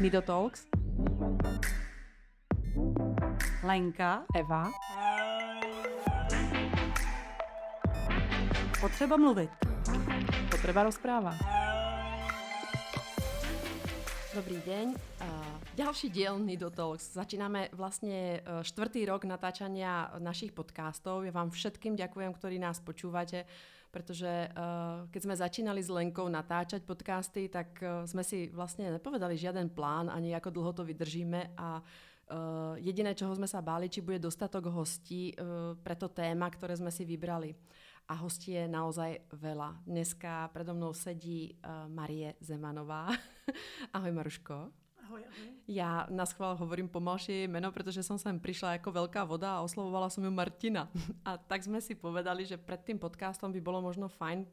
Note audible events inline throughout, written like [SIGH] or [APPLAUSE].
Nido Talks. Lenka. Eva. Potřeba mluvit. Potreba rozpráva. Dobrý deň. Uh, ďalší diel Nido Talks. Začíname vlastne štvrtý rok natáčania našich podcastov. Ja vám všetkým ďakujem, ktorí nás počúvate, pretože uh, keď sme začínali s Lenkou natáčať podcasty, tak uh, sme si vlastne nepovedali žiaden plán, ani ako dlho to vydržíme a uh, jediné, čoho sme sa báli, či bude dostatok hostí uh, pre to téma, ktoré sme si vybrali a hostí je naozaj veľa. Dneska predo mnou sedí uh, Marie Zemanová. [LAUGHS] ahoj Maruško. Ahoj, ahoj. Já na schvál hovorím pomalšie jej meno, protože som sem prišla jako velká voda a oslovovala som ju Martina. A tak sme si povedali, že pred tým podcastom by bolo možno fajn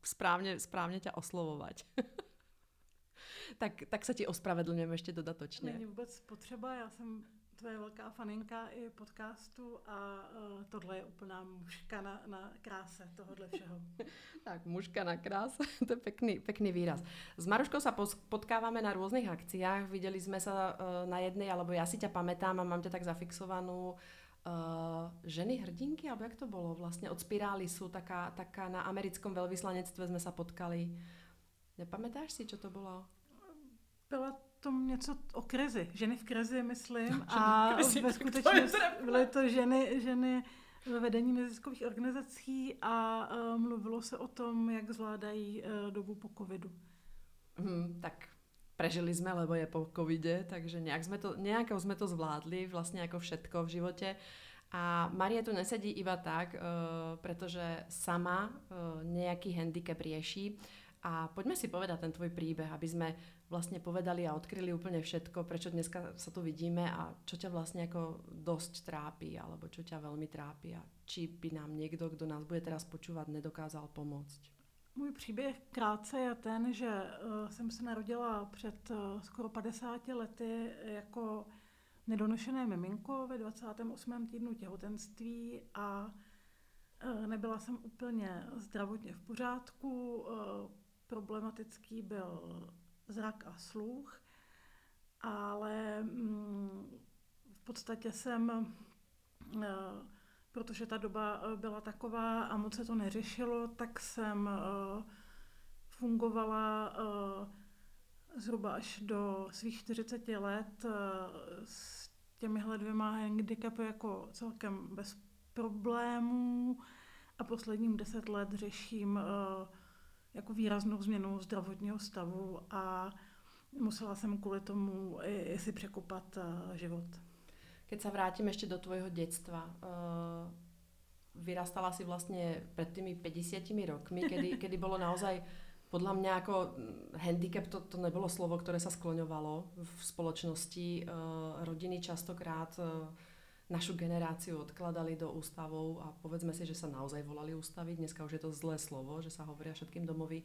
správne, správne ťa oslovovať. [LAUGHS] tak, tak sa ti ospravedlňujem ešte dodatočne. Není vůbec potřeba, já jsem tvoje velká faninka i podcastu a uh, tohle je úplná mužka na, na kráse tohohle všeho. [LAUGHS] tak, mužka na kráse, [LAUGHS] to je pekný, pekný výraz. S Maruškou sa potkávame na rôznych akciách, videli sme sa uh, na jednej, alebo ja si ťa pamätám a mám ťa tak zafixovanú Uh, ženy hrdinky, alebo jak to bolo? Vlastne od Spirály sú taká, taká na americkom veľvyslanectve sme sa potkali. Nepamätáš si, čo to bolo? Byla to něco o krizi. Ženy v krizi, myslím. a ve skutečnosti byly to ženy, ženy ve vedení neziskových organizací a uh, mluvilo se o tom, jak zvládají uh, dobu po covidu. Hmm, tak prežili sme, lebo je po covide, takže nejak sme to, nejako sme to zvládli, vlastne ako všetko v živote. A Marie tu nesedí iba tak, uh, pretože sama uh, nejaký handicap rieši. A poďme si povedať ten tvoj príbeh, aby sme vlastne povedali a odkryli úplne všetko, prečo dneska sa tu vidíme a čo ťa vlastne ako dosť trápi, alebo čo ťa veľmi trápi a či by nám niekto, kdo nás bude teraz počúvať, nedokázal pomôcť. Můj příběh krátce je ten, že uh, jsem se narodila před uh, skoro 50 lety jako nedonošené miminko ve 28. týdnu těhotenství a uh, nebyla jsem úplně zdravotně v pořádku. Problematický byl zrak a sluch, ale mm, v podstatě jsem, eh, protože ta doba eh, byla taková a moc se to neřešilo, tak jsem eh, fungovala zhruba až do svých 40 let s těmihle dvěma handicapy jako celkem bez problémů. A posledním deset let řeším jako výraznou změnu zdravotního stavu a musela jsem kvůli tomu i si překopat eh, život. Keď sa vrátim ešte do tvojho detstva, uh, vyrastala si vlastne pred tými 50 rokmi, kedy, [LAUGHS] kedy bolo naozaj podľa mňa ako hm, handicap, to, to nebolo slovo, ktoré sa skloňovalo v spoločnosti. Uh, rodiny častokrát našu generáciu odkladali do ústavov a povedzme si, že sa naozaj volali ústavy. Dneska už je to zlé slovo, že sa hovoria všetkým domovy.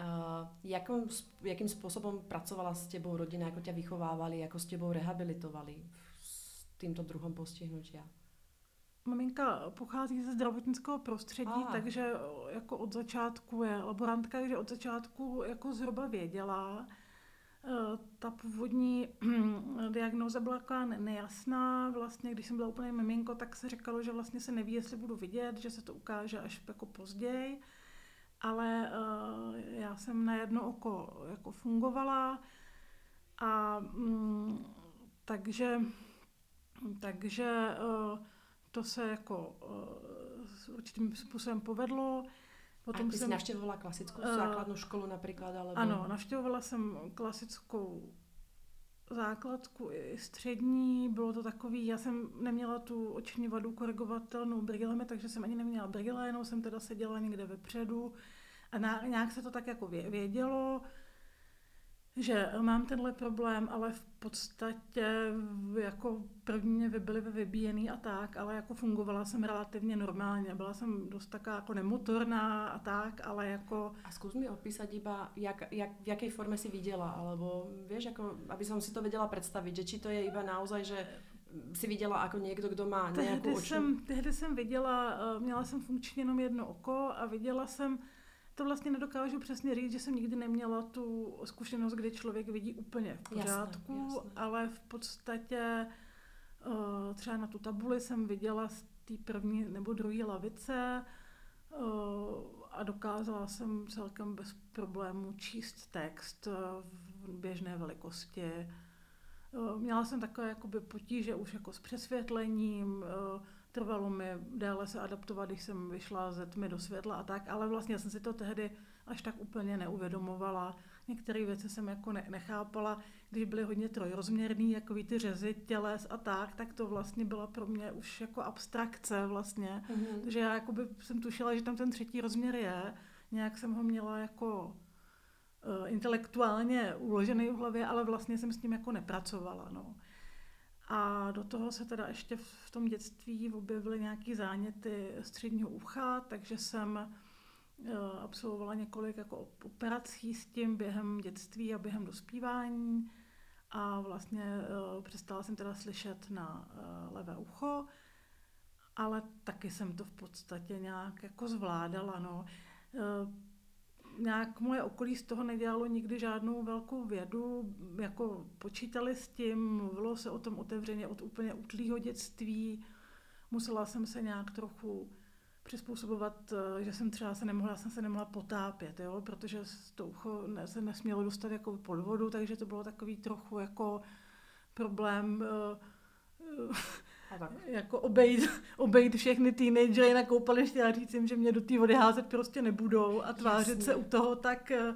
Uh, jakom, jakým spôsobom pracovala s tebou rodina, ako ťa vychovávali, ako s tebou rehabilitovali s týmto druhom postihnutia? Maminka pochází ze zdravotnického prostředí, Aha. takže jako od začátku je laborantka, takže od začátku jako zhruba věděla, ta původní [CLEARS THROAT] diagnoza byla taková nejasná. Vlastně, když jsem byla úplně miminko, tak se říkalo, že vlastně se neví, jestli budu vidět, že se to ukáže až jako později. Ale uh, já jsem na jedno oko jako fungovala a um, takže, takže uh, to se jako s určitým způsobem povedlo. Potom a ty jsem, jsi navštěvovala klasickou uh, základnou školu například? Alebo... Ano, navštěvovala jsem klasickou základku i střední, bylo to takový, já jsem neměla tu oční vadu korigovatelnou brýlemi, takže jsem ani neměla brýle, jenom jsem teda seděla někde vepředu. A nějak se to tak jako vědělo že mám tenhle problém, ale v podstatě jako prvně byly vybíjený a tak, ale jako fungovala jsem relativně normálně. Byla jsem dost taká jako nemotorná a tak, ale jako... A zkus mi opísať iba, jak, jak, v jaké forme si viděla, alebo vieš, jako, aby som si to vedela představit, že či to je iba naozaj, že si viděla jako někdo, kdo má nějakou tehdy Jsem, tehdy jsem viděla, eh, měla jsem funkčně jenom jedno oko a viděla jsem to vlastně nedokážu přesně říct, že jsem nikdy neměla tu zkušenost, kdy člověk vidí úplně v pořádku, Jasné, jasné. ale v podstatě uh, třeba na tu tabuli jsem viděla z té první nebo druhé lavice uh, a dokázala jsem celkem bez problémů číst text uh, v běžné velikosti. Měla jsem takové jakoby potíže už jako s přesvětlením, trvalo mi déle se adaptovat, když jsem vyšla ze tmy do světla a tak, ale vlastně jsem si to tehdy až tak úplně neuvědomovala. Některé věci jsem jako ne- nechápala, když byly hodně trojrozměrný, jako ty řezy těles a tak, tak to vlastně byla pro mě už jako abstrakce vlastně. Mhm. Takže já jakoby jsem tušila, že tam ten třetí rozměr je, nějak jsem ho měla jako uh, intelektuálně uložený v hlavě, ale vlastně jsem s ním jako nepracovala. No. A do toho se teda ještě v tom dětství objevily nějaké záněty středního ucha, takže jsem eh, absolvovala několik jako operací s tím během dětství a během dospívání a vlastně eh, přestala jsem teda slyšet na eh, levé ucho, ale taky jsem to v podstatě nějak jako zvládala. No. Nějak moje okolí z toho nedělalo nikdy žádnou velkou vědu, jako počítali s tím, mluvilo se o tom otevřeně od úplně útlýho dětství. Musela jsem se nějak trochu přizpůsobovat, eh, že jsem třeba se nemohla, jsem se nemohla potápět, jo? protože to ucho se nesmělo dostat jako pod vodu, takže to bylo takový trochu jako problém uh, A tak. jako obejít, [LAUGHS] obejít všechny teenagery na koupališti a říct jim, že mě do té vody házet prostě nebudou a tvářit Jasně. se u toho tak, eh,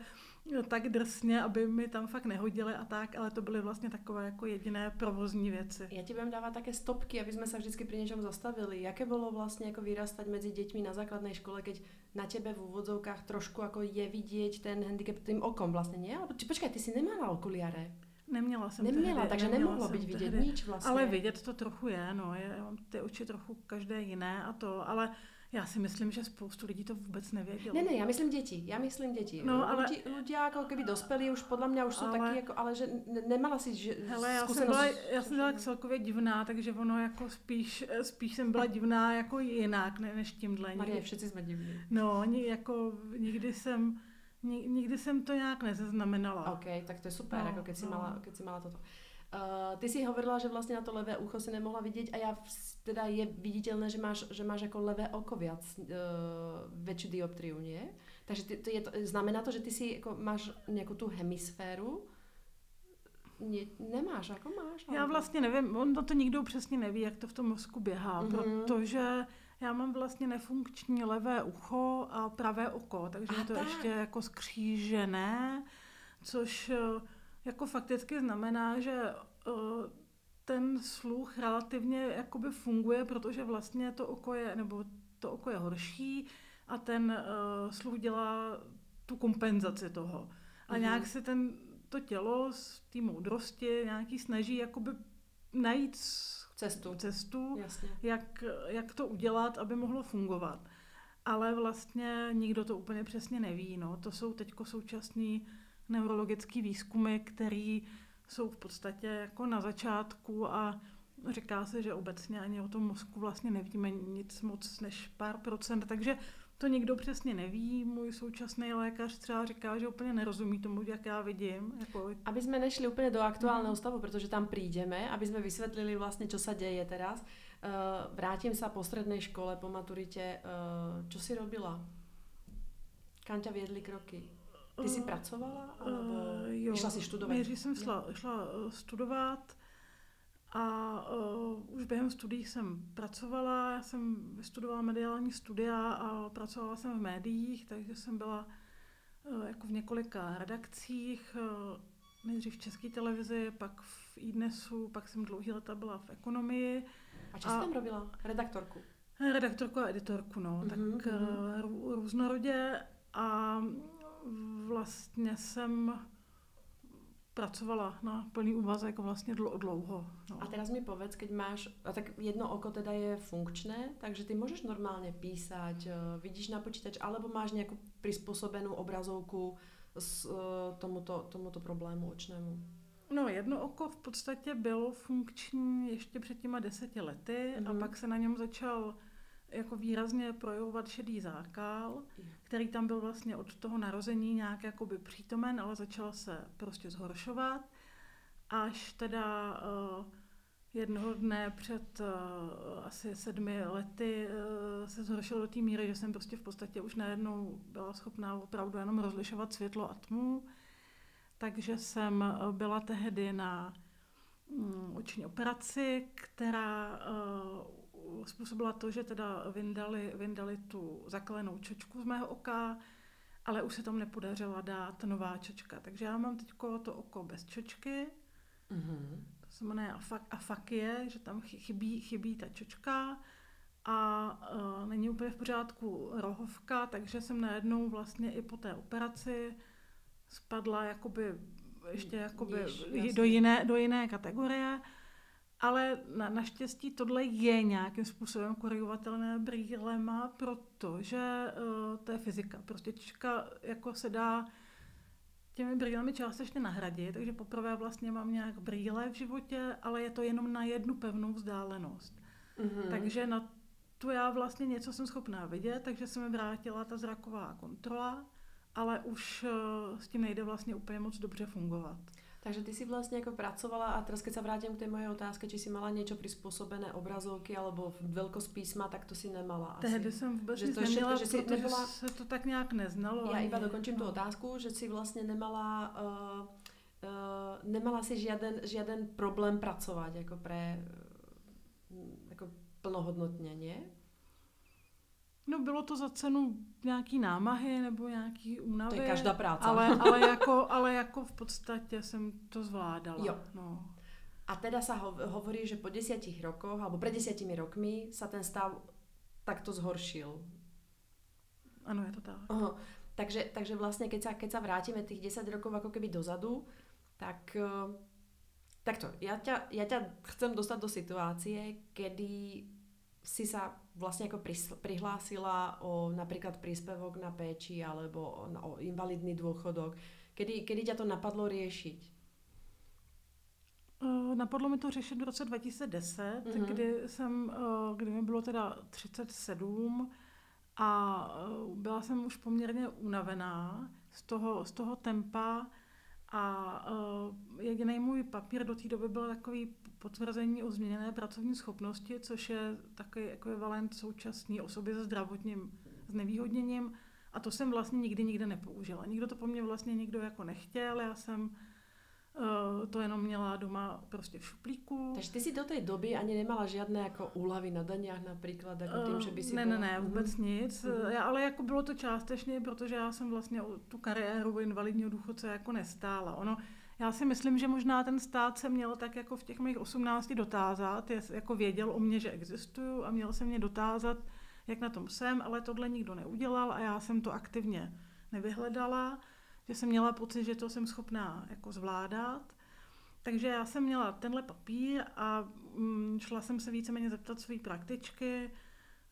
tak drsně, aby mi tam fakt nehodili a tak, ale to byly vlastně takové jako jediné provozní věci. Ja ti budem dávať také stopky, aby sme sa vždycky pri niečom zastavili. Jaké bolo vlastne ako vyrastať medzi deťmi na základnej škole, keď na tebe v úvodzovkách trošku ako je vidieť ten handicap tým okom? Alebo, či počkaj, ty si nemala okuliare. Neměla jsem Neměla, tehdy, takže neměla nemohlo být vidět tehdy. nič vlastně. Ale vidět to trochu je, no, je, ty oči trochu každé jiné a to, ale já si myslím, že spoustu lidí to vůbec nevědělo. Ne, ne, ja myslím deti. Ja myslím deti. No, ale- Ľudí, ľudia ako keby dospelí už podľa mňa už sú Ale- takí, ako, ale že ne, nemala si že, Hele, já jsem, byla, já jsem byla celkově divná, takže ono jako spíš, spíš jsem byla divná jako jinak, ne, než tímhle. Marie, Nikdy, všetci sme divní. no, jako nikdy jsem, nikdy jsem to nějak nezaznamenala. OK, tak to je super, No, ako keď si, no. mala, keď si mala toto. Uh, ty si hovorila, že vlastne na to levé ucho si nemohla vidieť a vs- teda je viditeľné, že máš, že máš ako levé oko viac, uh, väčšiu dioptriu, nie? Takže ty, to je to, znamená to, že ty si ako máš nejakú tú hemisféru? Nie, nemáš, ako máš? Já vlastně nevím, on to nikdo přesně neví, jak to v tom mozku běhá, Mhm. protože já mám vlastně nefunkční levé ucho a pravé oko, takže A je to tak. ještě jako skřížené, což eh, jako fakticky znamená, že eh, ten sluch relativně jakoby funguje, protože vlastně to oko je, nebo to oko je horší a ten uh, sluch dělá tu kompenzaci toho. A Mhm. nějak si ten, to tělo z té moudrosti nějaký snaží jakoby najít s- Cestu. cestu, jak, jak to udělat, aby mohlo fungovat. Ale vlastně nikdo to úplně přesně neví. No. To jsou teď současné neurologické výzkumy, které jsou v podstatě jako na začátku a říká se, že obecně ani o tom mozku vlastně nevíme nic moc než pár procent, takže to nikdo přesně neví. Můj současný lékař třeba říká, že úplně nerozumí tomu, jak já vidím. Jako, Aby sme nešli úplne do aktuálneho Mhm. stavu, pretože tam prídeme, aby sme vysvetlili vlastne, čo sa deje teraz. Uh, vrátim sa po strednej škole, po maturite. Uh, čo si robila? Kam ťa viedli kroky? Ty si Eh, pracovala? Alebo eh, jo. išla si študovať? Nejdřív jsem šla, šla eh, studovat a uh, už během studií jsem pracovala. Já jsem vystudovala mediální studia a pracovala jsem v médiích, takže jsem byla uh, jako v několika redakcích. Uh, nejdřív v České televizi, pak v iDnesu, pak jsem dlouhý leta byla v ekonomii. A si a- tam robila? Redaktorku. Redaktorku a editorku, no, Mhm, tak rů- různorodě a vlastně jsem pracovala na plný úvazek vlastně dl- dlouho. No. A teraz mi povedz, keď máš, a tak jedno oko teda je funkčné, takže ty môžeš normálne písať, eh, vidíš na počítač, alebo máš nejakú prispôsobenú obrazovku s eh, tomuto, tomuto problému očnému. no jedno oko v podstatě bylo funkční ještě před těma deseti lety a Mhm. pak se na něm začal jako výrazně projevovat šedý zákal, který tam byl vlastně od toho narození nějak jakoby přítomen, ale začal se prostě zhoršovat, až teda uh, jednoho dne před uh, asi sedmi lety uh, se zhoršil do té míry, že jsem prostě v podstatě už najednou byla schopná opravdu jenom rozlišovat světlo a tmu. Takže jsem byla tehdy na um, oční operaci, která uh, způsobila to, že teda vyndali, vyndali tu zakalenou čočku z mého oka, ale už se tam nepodařila dát nová čočka. Takže já mám teď to oko bez čočky. Mm-hmm se jmenuje afakie, že tam chybí, chybí ta čočka a uh, není úplně v pořádku rohovka, takže jsem najednou vlastně i po té operaci spadla jakoby ještě jakoby Jež, do, jiné, do jiné kategorie. Ale na, naštěstí tohle je nějakým způsobem korigovatelné brýlema, protože uh, to je fyzika. Prostě čočka jako se dá těmi brýlemi částečně nahradit, takže poprvé vlastně mám nějak brýle v životě, ale je to jenom na jednu pevnou vzdálenost. Mm-hmm. Takže na tu já vlastně něco jsem schopná vidět, takže se mi vrátila ta zraková kontrola, ale už uh, s tím nejde vlastně úplně moc dobře fungovat. Takže ty si vlastně jako pracovala a teraz keď sa vrátim k tej mojej otázke, či si mala niečo prispôsobené obrazovky alebo veľkosť písma, tak to si nemala asi. Tehdy jsem vůbec že to neměla, že si nebyla... se to tak nějak neznalo. Já iba dokončím no. tu otázku, že si vlastně nemala uh, uh, nemala si žiaden, žiaden problém pracovat jako pre uh, jako plnohodnotně, ne? No bylo to za cenu nějaký námahy nebo nějaký únavy. To je každá práce. Ale, [LAUGHS] ale, jako, ale jako v podstatě jsem to zvládala. Jo. No. A teda sa hovorí, že po desiatich rokoch, alebo pred desiatimi rokmi sa ten stav takto zhoršil. Ano, je to tak. Uh, takže, takže vlastne, keď sa, keď sa vrátime tých 10 rokov ako keby dozadu, tak uh, takto, ja ťa, ja ťa chcem dostať do situácie, kedy si sa vlastne ako prihlásila o napríklad príspevok na péči alebo o invalidný dôchodok. Kedy, kedy ťa to napadlo riešiť? Eh, napadlo mi to řešit v roce 2010, mm-hmm. kdy, jsem, eh, kdy mi bylo teda 37 a eh, byla jsem už poměrně unavená z toho, z toho tempa a jediný můj papír do té doby byl takový potvrzení o změněné pracovní schopnosti, což je takový ekvivalent současné osoby se zdravotním znevýhodněním. A to jsem vlastně nikdy nikde nepoužila. Nikdo to po mně vlastně nikdo jako nechtěl. Já jsem Uh, to jenom měla doma prostě v šuplíku. Takže ty si do té doby ani nemala žádné jako úlavy na daních například, jako tím, že by si Ne, byla... ne, ne, vůbec mm-hmm. nic. Já, ale jako bylo to částečně, protože já jsem vlastně tu kariéru invalidního důchodce jako nestála. Ono, já si myslím, že možná ten stát se měl tak jako v těch mých 18 dotázat, jako věděl o mě, že existuju a měl se mě dotázat, jak na tom jsem, ale tohle nikdo neudělal a já jsem to aktivně nevyhledala, že jsem měla pocit, že to jsem schopná jako zvládat. Takže já jsem měla tenhle papír a mm, šla jsem se víceméně zeptat své praktičky,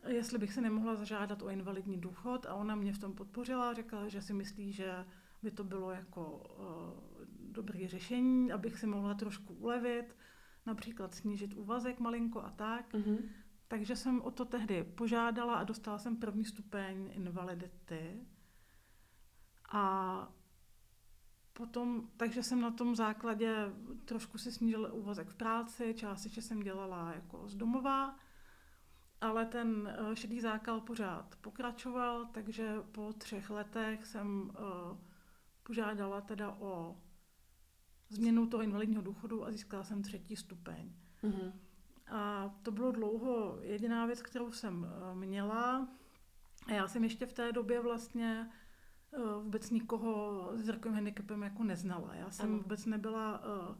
jestli bych se nemohla zažádat o invalidní důchod a ona mě v tom podpořila, řekla, že si myslí, že by to bylo jako uh, dobré řešení, abych si mohla trošku ulevit, například snížit úvazek malinko a tak. Mm-hmm. Takže jsem o to tehdy požádala a dostala jsem první stupeň invalidity. A potom, takže jsem na tom základě trošku si snížila úvazek v práci, částečně jsem dělala jako z domova, ale ten eh, šedý zákal pořád pokračoval, takže po třech letech jsem uh, požádala teda o změnu toho invalidního důchodu a získala jsem třetí stupeň. Mm-hmm. A to bylo dlouho jediná věc, kterou jsem eh, měla. A já jsem ještě v té době vlastně eh, vůbec nikoho s zrakovým handicapem jako neznala. Já jsem ano. vůbec nebyla eh,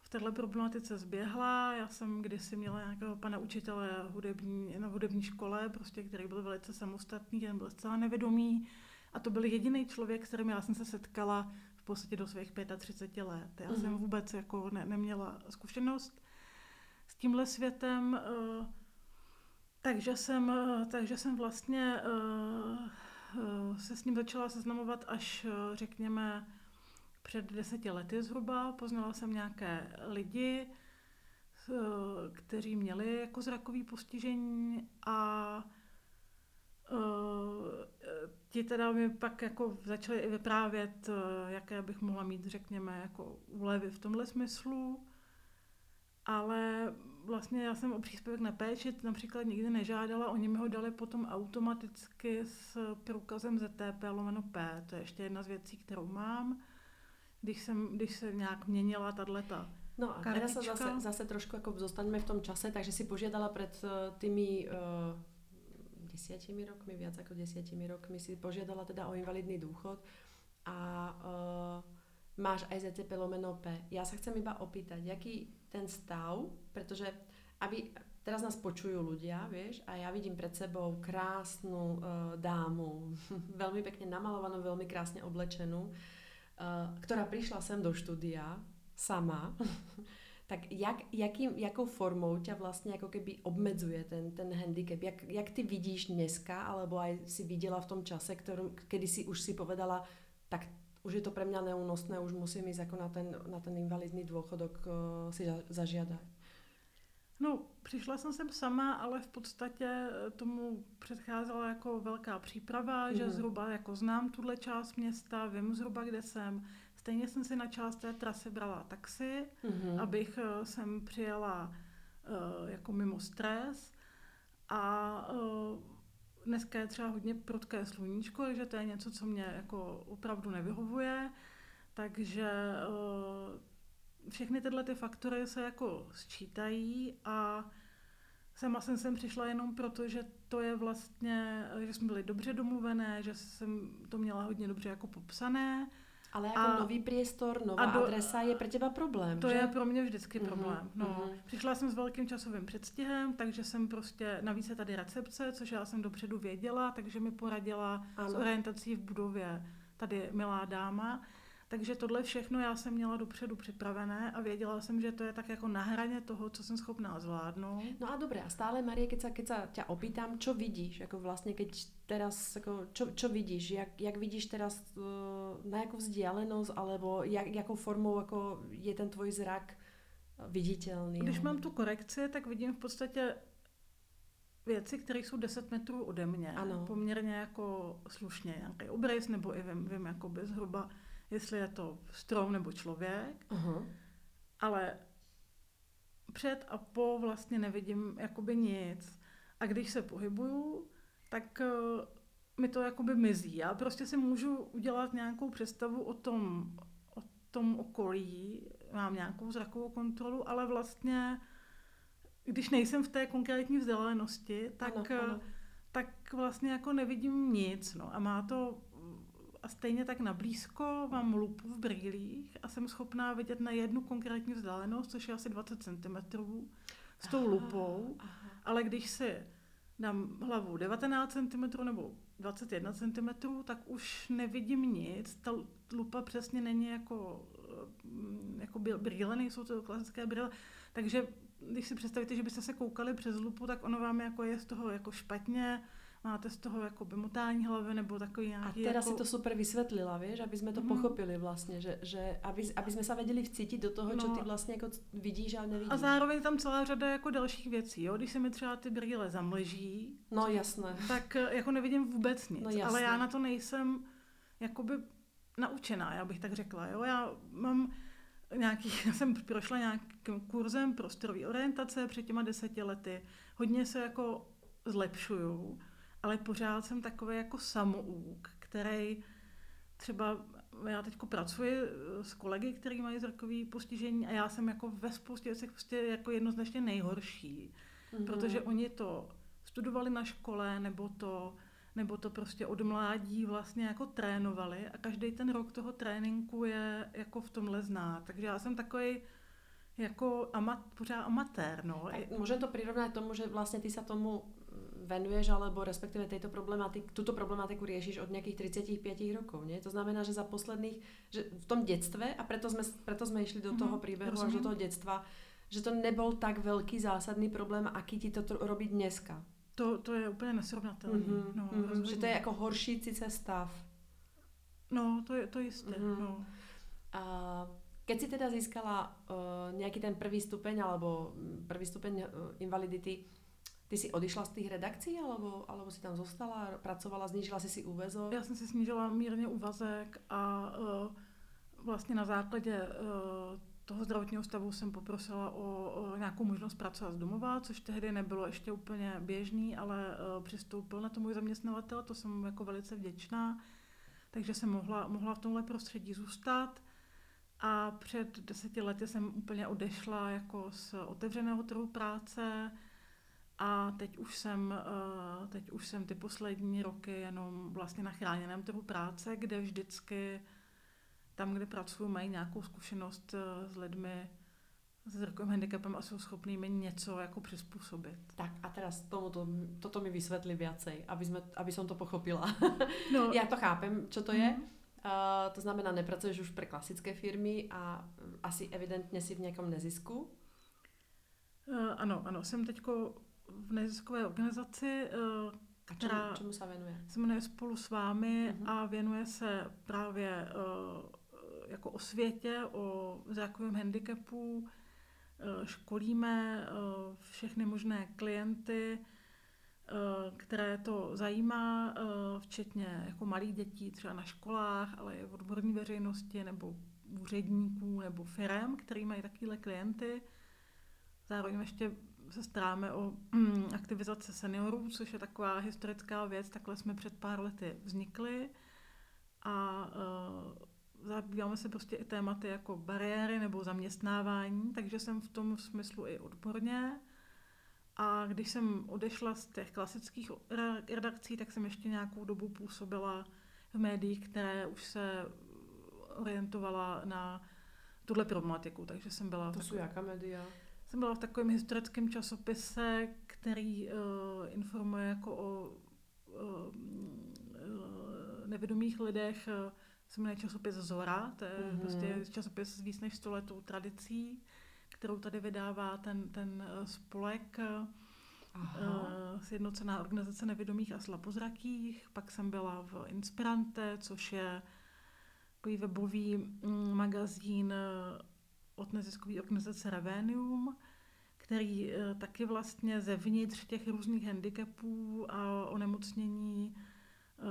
v této problematice zběhla. Já jsem kdysi měla nějakého pana učitele hudební, na hudební škole, prostě, který byl velice samostatný, ten byl zcela nevědomý. A to byl jediný člověk, s kterým já jsem se setkala podstatě do svých 35 let. Já mm-hmm. jsem mhm. vůbec jako ne, neměla zkušenost s tímhle světem, uh, takže jsem, uh, takže jsem vlastně uh, se s ním začala seznamovat až, řekněme, před deseti lety zhruba. Poznala jsem nějaké lidi, kteří měli jako zrakový postižení a ti teda mi pak jako začali i vyprávět, uh, jaké bych mohla mít, řekněme, jako úlevy v tomhle smyslu. Ale vlastně já jsem o příspěvek na péči například nikdy nežádala, oni mi ho dali potom automaticky s průkazem ZTP lomeno P. To je ještě jedna z věcí, kterou mám, když, jsem, když se nějak měnila tato No a teraz sa zase, zase trošku ako zostaneme v tom čase, takže si požiadala pred tými uh, desiatimi rokmi, viac ako desiatimi rokmi si požiadala teda o invalidný dôchod a uh, máš aj ZTP lomeno P. Ja sa chcem iba opýtať, aký ten stav, pretože aby teraz nás počujú ľudia, vieš, a ja vidím pred sebou krásnu uh, dámu, [LAUGHS] veľmi pekne namalovanú, veľmi krásne oblečenú, uh, ktorá prišla sem do štúdia sama, [LAUGHS] tak jak, jakým, jakou formou ťa vlastně jako keby obmedzuje ten, ten handicap? Jak, jak ty vidíš dneska, alebo aj si viděla v tom čase, kterým, kedy si už si povedala, tak už je to pre mňa neúnosné, už musím ísť jako na ten, na ten invalidní dôchodok uh, si zažiadať. No, přišla jsem sem sama, ale v podstatě eh, tomu předcházela jako velká příprava, mm-hmm. že mhm. zhruba jako znám tuhle část města, vím zhruba, kde jsem, Stejně jsem si na část té trasy brala taxi, mm-hmm. abych uh, sem přijela uh, jako mimo stres. A uh, dneska je třeba hodně prudké sluníčko, takže to je něco, co mě jako opravdu nevyhovuje. Takže všechny tyhle ty faktory se jako sčítají a Sama jsem sem přišla jenom proto, že to je vlastně, že jsme byli dobře domluvené, že jsem to měla hodně dobře jako popsané ale jako a, nový priestor, nová a do, adresa je pro těba problém, To že? je pro mě vždycky mm-hmm, problém. No. Mm-hmm. Přišla jsem s velkým časovým předstihem, takže jsem prostě, navíc je tady recepce, což já jsem dopředu věděla, takže mi poradila ano. s orientací v budově tady milá dáma. Takže tohle všechno já jsem měla dopředu připravené a věděla jsem, že to je tak jako na hraně toho, co jsem schopná zvládnout. No a dobré, a stále Marie, keď sa, keď sa ťa opýtam, čo vidíš, jako vlastně, keď teraz, jako, čo, čo vidíš, jak, jak vidíš teraz, uh, na jakou vzdialenost, alebo jak, jakou formou jako je ten tvoj zrak viditelný? Když mám tu korekci, tak vidím v podstatě věci, které jsou 10 metrů ode mě. Ano. Poměrně jako slušně, nějaký obrys, nebo i vím, vím jako by zhruba jestli je to strom nebo člověk, uh-huh. ale před a po vlastně nevidím jakoby nic. A když se pohybuju, tak uh, mi to jakoby mizí. Já prostě si můžu udělat nějakou představu o tom, o tom okolí, mám nějakou zrakovou kontrolu, ale vlastně, když nejsem v té konkrétní vzdálenosti, tak, ano, ano. tak vlastně jako nevidím nic. No. A má to a stejně tak na blízko mám lupu v brýlích a jsem schopná vidět na jednu konkrétní vzdálenost, což je asi 20 cm s tou aha, lupou, aha. ale když si dám hlavu 19 cm nebo 21 cm, tak už nevidím nic. Ta lupa přesně není jako, mm, jako brýle, nejsou to klasické brýle. Takže když si představíte, že byste se koukali přes lupu, tak ono vám jako je z toho jako špatně, máte z toho jako motání hlavy nebo takový nějaký... A teraz jako... si to super vysvětlila, víš, aby jsme to mm. pochopili vlastně, že, že aby, aby jsme se věděli vcítit do toho, no. co ty vlastně jako vidíš, ale nevidíš. A zároveň tam celá řada jako dalších věcí, jo, když se mi třeba ty brýle zamleží, no jasné, tak eh, jako nevidím vůbec nic, no, ale já na to nejsem jakoby naučená, já bych tak řekla, jo, já mám nějaký, [LAUGHS] já jsem prošla nějakým kurzem prostorové orientace před těma deseti lety, hodně se jako zlepšuju, ale pořád jsem takový jako samouk, který třeba já teď pracuji eh, s kolegy, kteří mají zrakový postižení a já jsem jako ve spoustě věcech prostě jako jednoznačně nejhorší, mm-hmm. protože oni to studovali na škole nebo to, nebo to prostě od mládí vlastně jako trénovali a každý ten rok toho tréninku je jako v tomhle znát. Takže já jsem takový jako amat, pořád amatér. No. Tak můžem to přirovnat tomu, že vlastně ty se tomu venuješ, alebo respektíve tejto problematik, túto problematiku riešiš od nejakých 35 rokov, nie? To znamená, že za posledných, že v tom detstve, a preto sme, preto sme išli do toho mhm, príbehu mm, až do toho detstva, že to nebol tak veľký zásadný problém, aký ti to robí dneska. To, to je úplně nesrovnatelné. Mm-hmm, no, mm-hmm, že to je jako horší sice stav. No, to je to jisté. Mm-hmm. No. A keď si teda získala uh, nejaký ten prvý stupeň alebo prvý stupeň uh, invalidity, Ty si odišla z těch redakcí, alebo, alebo si tam zostala, pracovala, znížila si si úvezok? Já jsem si snížila mírně úvazek a uh, vlastně na základě uh, toho zdravotního stavu jsem poprosila o, o nějakou možnost pracovat z domova, což tehdy nebylo ještě úplně běžný, ale uh, přistoupil na to můj zaměstnavatel, to jsem mu jako velice vděčná, takže jsem mohla, mohla v tomhle prostředí zůstat. A před deseti lety jsem úplně odešla jako z otevřeného trhu práce a teď už jsem, uh, teď už jsem ty poslední roky jenom vlastně na chráněném trhu práce, kde vždycky tam, kde pracuji, mají nějakou zkušenost uh, s lidmi s zrakovým handicapem a jsou schopní mi něco jako přizpůsobit. Tak a teraz tomuto, toto mi vysvětli viacej, aby, sme, aby som to pochopila. No, [LAUGHS] Já to chápem, čo to je. Mhm. Uh, to znamená, nepracuješ už pre klasické firmy a mm, asi evidentně si v nějakom nezisku. Uh, ano, ano, jsem teďko v neziskové organizaci, uh, A čemu, která čemu se venuje? se jmenuje Spolu s vámi Mhm. a věnuje se právě uh, jako osvětě o zrakovém handicapu. Uh, školíme všechny možné klienty, které to zajímá, včetně jako malých dětí třeba na školách, ale i v odborní veřejnosti nebo úředníků nebo firm, který mají takovéhle klienty. Zároveň ještě se staráme o mm, aktivizace seniorů, což je taková historická věc. Takhle jsme před pár lety vznikli a uh, zabýváme se prostě i tématy jako bariéry nebo zaměstnávání, takže jsem v tom smyslu i odborně. A když jsem odešla z těch klasických re- redakcí, tak jsem ještě nějakou dobu působila v médiích, které už se orientovala na tuhle problematiku, takže jsem byla... To jsou jaká média? Jsem byla v takovém historickém časopise, který uh, informuje jako o uh, nevědomých lidech. Uh, se jmenuje časopis Zora, to je Mhm. mm-hmm. prostě časopis s víc než stoletou tradicí, kterou tady vydává ten, ten spolek. Aha. Sjednocená organizace nevědomých a slabozrakých. Pak jsem byla v Inspirante, což je takový webový mm, magazín od neziskové organizace Revenium, který eh, taky vlastně zevnitř těch různých handicapů a onemocnění eh,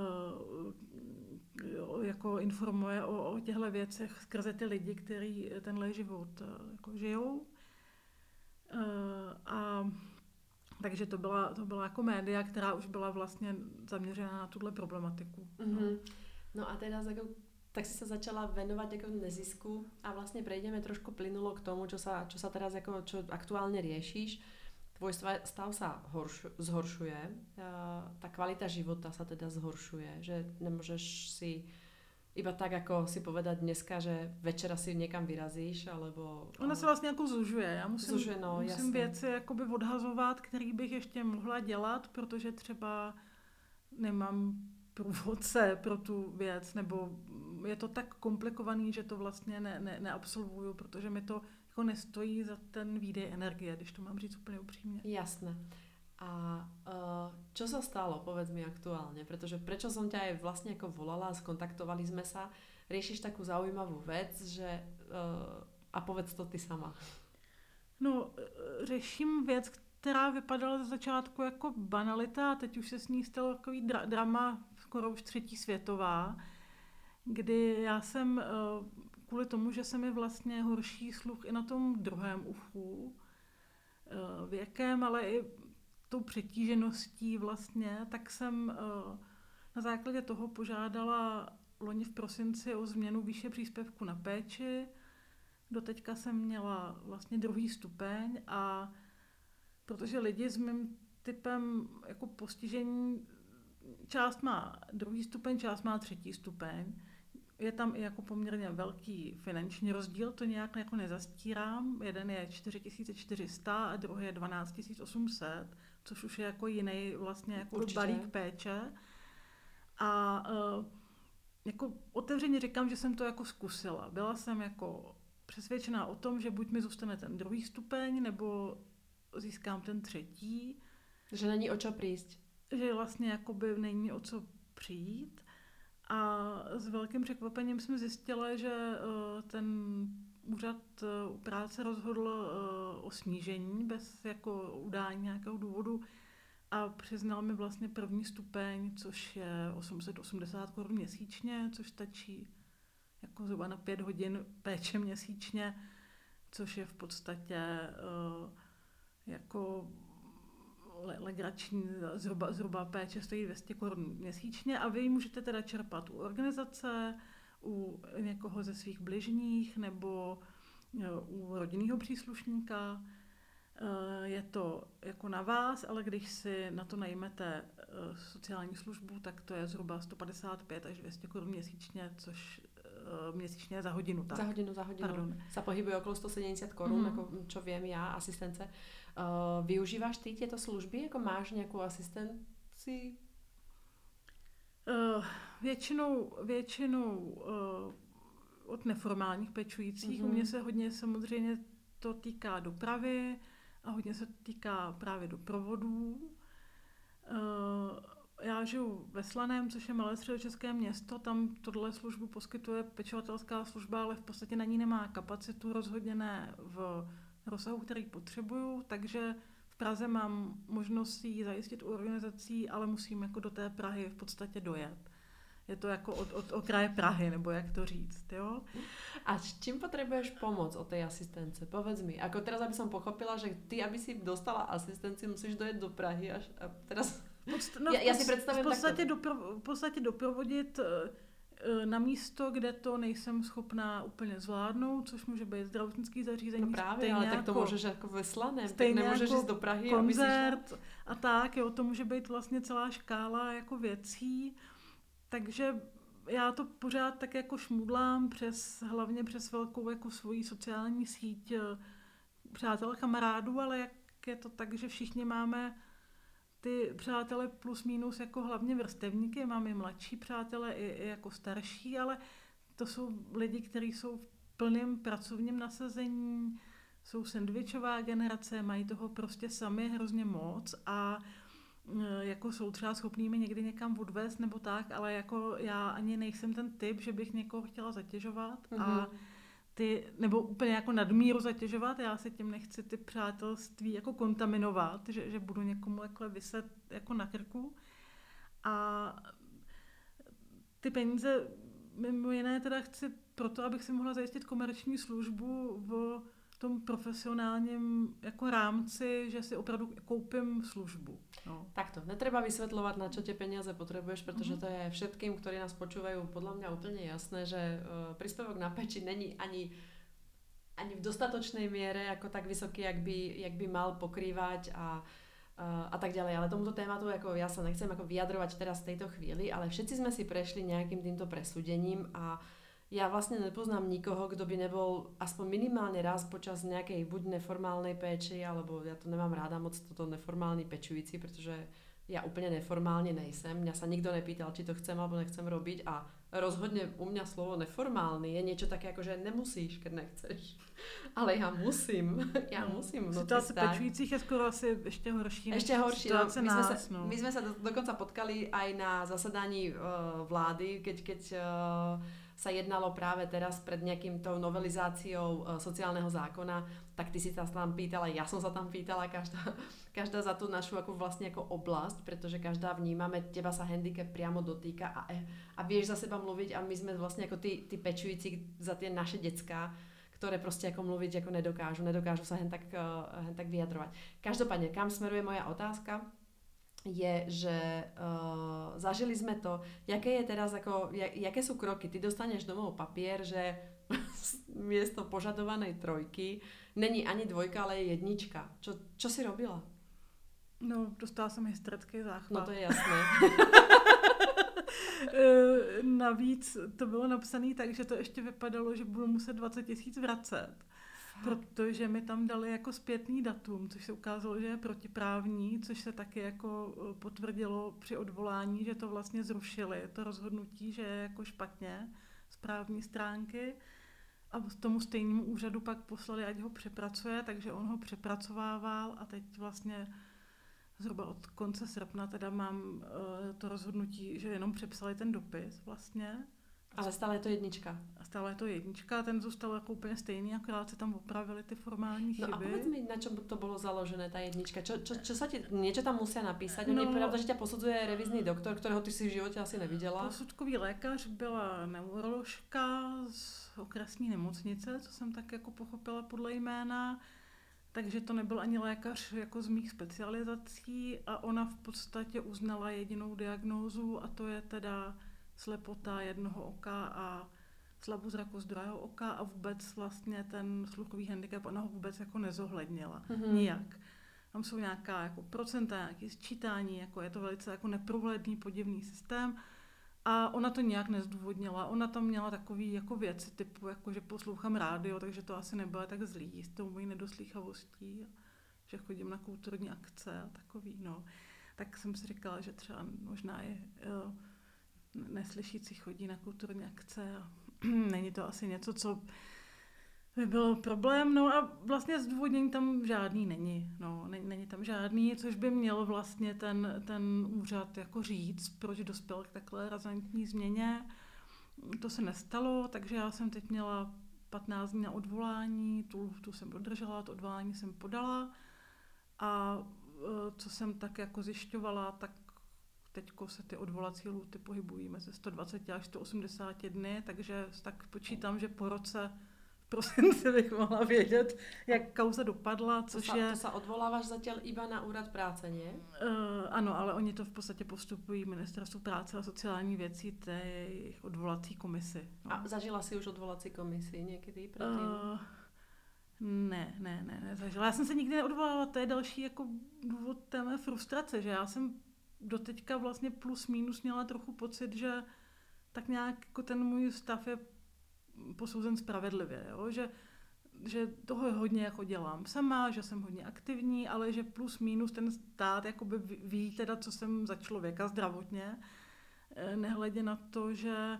jako informuje o, o těchto věcech skrze ty lidi, kteří tenhle život eh, jako žijou. A takže to byla, to byla jako média, která už byla vlastně zaměřená na tuhle problematiku. Mhm. No a teraz ako, tak si sa začala venovať ako nezisku a vlastne prejdeme trošku plynulo k tomu, čo sa, čo sa teraz ako, čo aktuálne riešiš. Tvoj stav sa horš- zhoršuje, tá kvalita života sa teda zhoršuje, že nemôžeš si iba tak, ako si povedať dneska, že večera si někam vyrazíš, alebo... Ona se vlastně jako zužuje. Já musím, Zužuje, no, musím věci jakoby odhazovat, který bych ještě mohla dělat, protože třeba nemám průvodce pro tu věc, nebo je to tak komplikovaný, že to vlastně ne, ne, neabsolvuju, protože mi to jako nestojí za ten výdej energie, když to mám říct úplně upřímně. Jasné. A uh, čo sa stalo, povedz mi aktuálne, pretože prečo som ťa aj vlastne ako volala, skontaktovali sme sa, riešiš takú zaujímavú vec, že uh, a povedz to ty sama. No, eh, řeším věc, která vypadala ze začátku jako banalita a teď už se s ní stalo takový dra- drama, skoro už třetí světová, kdy já jsem eh, kvůli tomu, že se mi vlastně horší sluch i na tom druhém uchu, eh, věkem, ale i tou přetížeností vlastně, tak jsem eh, na základě toho požádala loni v prosinci o změnu výše příspěvku na péči. Doteďka jsem měla vlastně druhý stupeň a protože lidi s mým typem jako postižení, část má druhý stupeň, část má třetí stupeň. Je tam i jako poměrně velký finanční rozdíl, to nějak jako nezastírám. Jeden je 4400 a druhý je 12800, což už je jako jiný vlastně jako Určitě. balík péče. A uh, jako otevřeně říkám, že jsem to jako zkusila. Byla jsem jako přesvědčená o tom, že buď mi zůstane ten druhý stupeň, nebo získám ten třetí, Že není o čo prísť. že vlastně jakoby není o co přijít. A s velkým překvapením jsme zjistila, že eh, ten úřad eh, práce rozhodl eh, o snížení bez jako udání nějakého důvodu a přiznal mi vlastně první stupeň, což je 880 korun měsíčně, což stačí jako zhruba na pět hodin péče měsíčně, což je v podstatě uh, jako legrační zhruba, zhruba péče stojí 200 korun měsíčně a vy ji můžete teda čerpat u organizace, u někoho ze svých bližních nebo eh, u rodinného příslušníka. Eh, je to jako na vás, ale když si na to najmete sociální službu, tak to je zhruba 155 až 200 korun měsíčně, což měsíčně za hodinu. Tak. Za hodinu, za hodinu. Pardon. Sa pohybuje okolo 170 korun, mm. ako čo viem ja, asistence. Uh, využíváš ty tieto služby? Jako máš nějakou asistenci? Uh, většinou, většinou uh, od neformálních pečujících. Mm-hmm. U mě se hodně samozřejmě to týká dopravy a hodně se týká právě doprovodů. Uh, já žiju ve Slaném, což je malé středočeské město, tam tohle službu poskytuje pečovatelská služba, ale v podstatě na ní nemá kapacitu, rozhodně ne v rozsahu, který potřebuju, takže v Praze mám možnost ji zajistit u organizací, ale musím jako do té Prahy v podstatě dojet. Je to jako od, od okraje Prahy, nebo jak to říct, jo? A s čím potřebuješ pomoc od té asistence? Povedz mi. Ako teraz, aby som pochopila, že ty, aby si dostala asistenci, musíš dojet do Prahy až a teraz Podst- no, já, já si představím v podstatě, dopro- v podstatě doprovodit eh, na místo, kde to nejsem schopná úplně zvládnout, což může být zdravotnický zařízení. No právě, ale tak to jako, můžeš jako ve slaném, tak nemůžeš jako jít do Prahy. Koncert a tak, jo, to může být vlastně celá škála jako věcí, takže já to pořád tak jako šmudlám přes, hlavně přes velkou jako svoji sociální síť eh, přátel, kamarádů, ale jak je to tak, že všichni máme ty přátelé plus minus jako hlavně vrstevníky, mám i mladší přátelé, i, i jako starší, ale to jsou lidi, kteří jsou v plném pracovním nasazení, jsou sandvičová generace, mají toho prostě sami hrozně moc a e, jako jsou třeba schopní mi někdy někam odvést nebo tak, ale jako já ani nejsem ten typ, že bych někoho chtěla zatěžovat mm-hmm. a mhm ty, nebo úplně jako nadmíru zatěžovat, já se tím nechci ty přátelství jako kontaminovat, že, že budu někomu takhle vyset jako na krku. A ty peníze mimo jiné teda chci proto, abych si mohla zajistit komerční službu v tom profesionálním jako rámci, že si opravdu koupím službu. No. Takto, netreba vysvetľovať, na čo tie peniaze potrebuješ, pretože mm-hmm. to je všetkým, ktorí nás počúvajú, podľa mňa úplne jasné, že uh, príspevok na peči není ani ani v dostatočnej miere ako tak vysoký, jak by, jak by mal pokrývať a, a, a tak ďalej. Ale tomuto tématu ako ja sa nechcem ako vyjadrovať teraz v tejto chvíli, ale všetci sme si prešli nejakým týmto presúdením a ja vlastne nepoznám nikoho, kto by nebol aspoň minimálne raz počas nejakej buď neformálnej péči, alebo ja to nemám ráda moc toto neformálny pečující, pretože ja úplne neformálne nejsem. Mňa sa nikto nepýtal, či to chcem alebo nechcem robiť a rozhodne u mňa slovo neformálny je niečo také ako, že nemusíš, keď nechceš. [LAUGHS] Ale ja musím. [LAUGHS] Ja no. musím. Situace pečujících je skoro asi ešte horší. Ešte horší. No, my, nás, sme sa, no. my sme sa do, dokonca potkali aj na zasadaní uh, vlády, keď, keď uh, sa jednalo práve teraz pred nejakým tou novelizáciou e, sociálneho zákona, tak ty si sa tam pýtala, ja som sa tam pýtala, každá, [LAUGHS] každá za tú našu ako vlastne ako oblasť, pretože každá vnímame, teba sa handicap priamo dotýka a, e, a vieš za seba mluviť a my sme vlastne ako tí, tí pečující za tie naše decka, ktoré prostě jako mluviť jako nedokážu, nedokážu sa hen tak, uh, hen tak vyjadrovať. Každopádne, kam smeruje moja otázka? Je, že uh, zažili sme to, jaké je teraz ako, jaké sú kroky. Ty dostaneš domov papier, že [LAUGHS] miesto požadovanej trojky není ani dvojka, ale je jednička. Čo, čo si robila? No, dostala jsem hysterický záchvat. No to je jasné. [LAUGHS] Eh, navíc to bylo napsané tak, že to ještě vypadalo, že budu muset 20 tisíc vracet protože mi tam dali jako zpětný datum, což se ukázalo, že je protiprávní, což se taky jako e, potvrdilo při odvolání, že to vlastně zrušili, to rozhodnutí, že je jako špatně z právní stránky. A tomu stejnému úřadu pak poslali, ať ho přepracuje, takže on ho přepracovával a teď vlastně zhruba od konce srpna teda mám uh, to rozhodnutí, že jenom přepsali ten dopis vlastně, Ale stále je to jednička. A stále je to jednička, ten zůstal jako úplně stejný, akorát se tam opravili ty formální chyby. No a povedz mi, na čom to bolo založené, tá jednička? Čo, čo, čo sa ti, niečo tam musia napísať? Oni, No. pravda, že ťa posudzuje revizný doktor, ktorého ty si v živote asi neviděla. Posudkový lékař byla neuroložka z okresní nemocnice, co jsem tak jako pochopila podle jména. Takže to nebyl ani lékař jako z mých specializací a ona v podstatě uznala jedinou diagnózu a to je teda slepota jednoho oka a slabozrakost druhého oka a vůbec vlastně ten sluchový handicap ona ho vůbec jako nezohlednila. Mhm. Nijak. Tam jsou nějaká jako procenta, nějaké sčítání, jako je to velice jako neprůhledný, podivný systém. A ona to nějak nezdůvodnila. Ona tam měla takový jako věci typu, jako že poslouchám rádio, takže to asi nebylo tak zlý s tou mojí nedoslýchavostí, že chodím na kulturní akce a takový, no. Tak jsem si říkala, že třeba možná je jo, neslyšící chodí na kulturní akce a [CLEARS THROAT] není to asi něco, co by byl problém, no a vlastně zdůvodnění tam žádný není, no, není, není tam žádný, což by měl vlastně ten, ten úřad jako říct, proč dospěl k takhle razantní změně. To se nestalo, takže já jsem teď měla 15 dní na odvolání, tu, tu jsem dodržela, to odvolání jsem podala. A e, co jsem tak jako zjišťovala, tak teďko se ty odvolací lhuty pohybují mezi 120 až 180 dny, takže tak počítám, že po roce prosinci [LAUGHS] bych mohla vědět, jak kauza dopadla, To což sa, je... to sa odvolávaš zatiaľ iba na úrad práce, nie? Uh, ano, ale oni to v podstatě postupují Ministerstvu práce a sociální věcí té jejich odvolací komisi. No. A zažila si už odvolací komisi někdy předtím? Uh, ne, ne, ne, ne, zažila. Já jsem se nikdy neodvolala, to je další jako důvod té mé frustrace, že já jsem doteďka vlastně plus minus měla trochu pocit, že tak nějak jako ten můj stav je posouzen spravedlivě, jo? Že, že toho hodně jako dělám sama, že jsem hodně aktivní, ale že plus minus ten stát jakoby ví- teda, co jsem za člověka zdravotně, eh, nehledě na to, že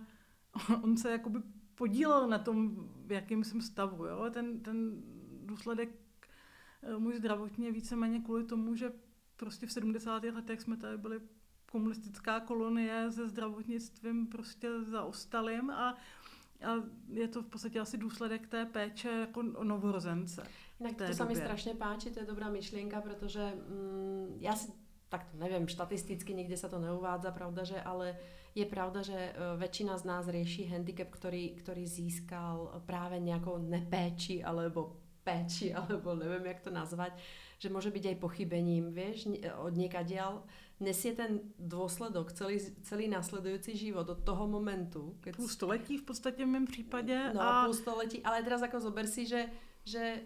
[LAUGHS] on se jakoby podílel na tom, v jakém jsem stavu. Jo? Ten, ten důsledek eh, můj zdravotní je víceméně kvůli tomu, že prostě v 70. letech jsme tady byli komunistická kolonie se zdravotnictvím prostě zaostalým a, a je to v podstatě asi důsledek té péče jako o novorozence. Té to sa mi době. strašne páči, to je dobrá myšlienka, pretože mm, ja si tak neviem, štatisticky nikde sa to neuvádza, pravda, že, ale je pravda, že e, väčšina z nás rieši handicap, ktorý, ktorý získal práve nejakou nepéči alebo péči, alebo neviem, jak to nazvať, že môže byť aj pochybením, vieš, od niekadiaľ nesie ten dôsledok celý, celý nasledujúci život od toho momentu, keď Půl století v podstatě v mém případě. No, a půl století, ale teraz ako zober si, že, že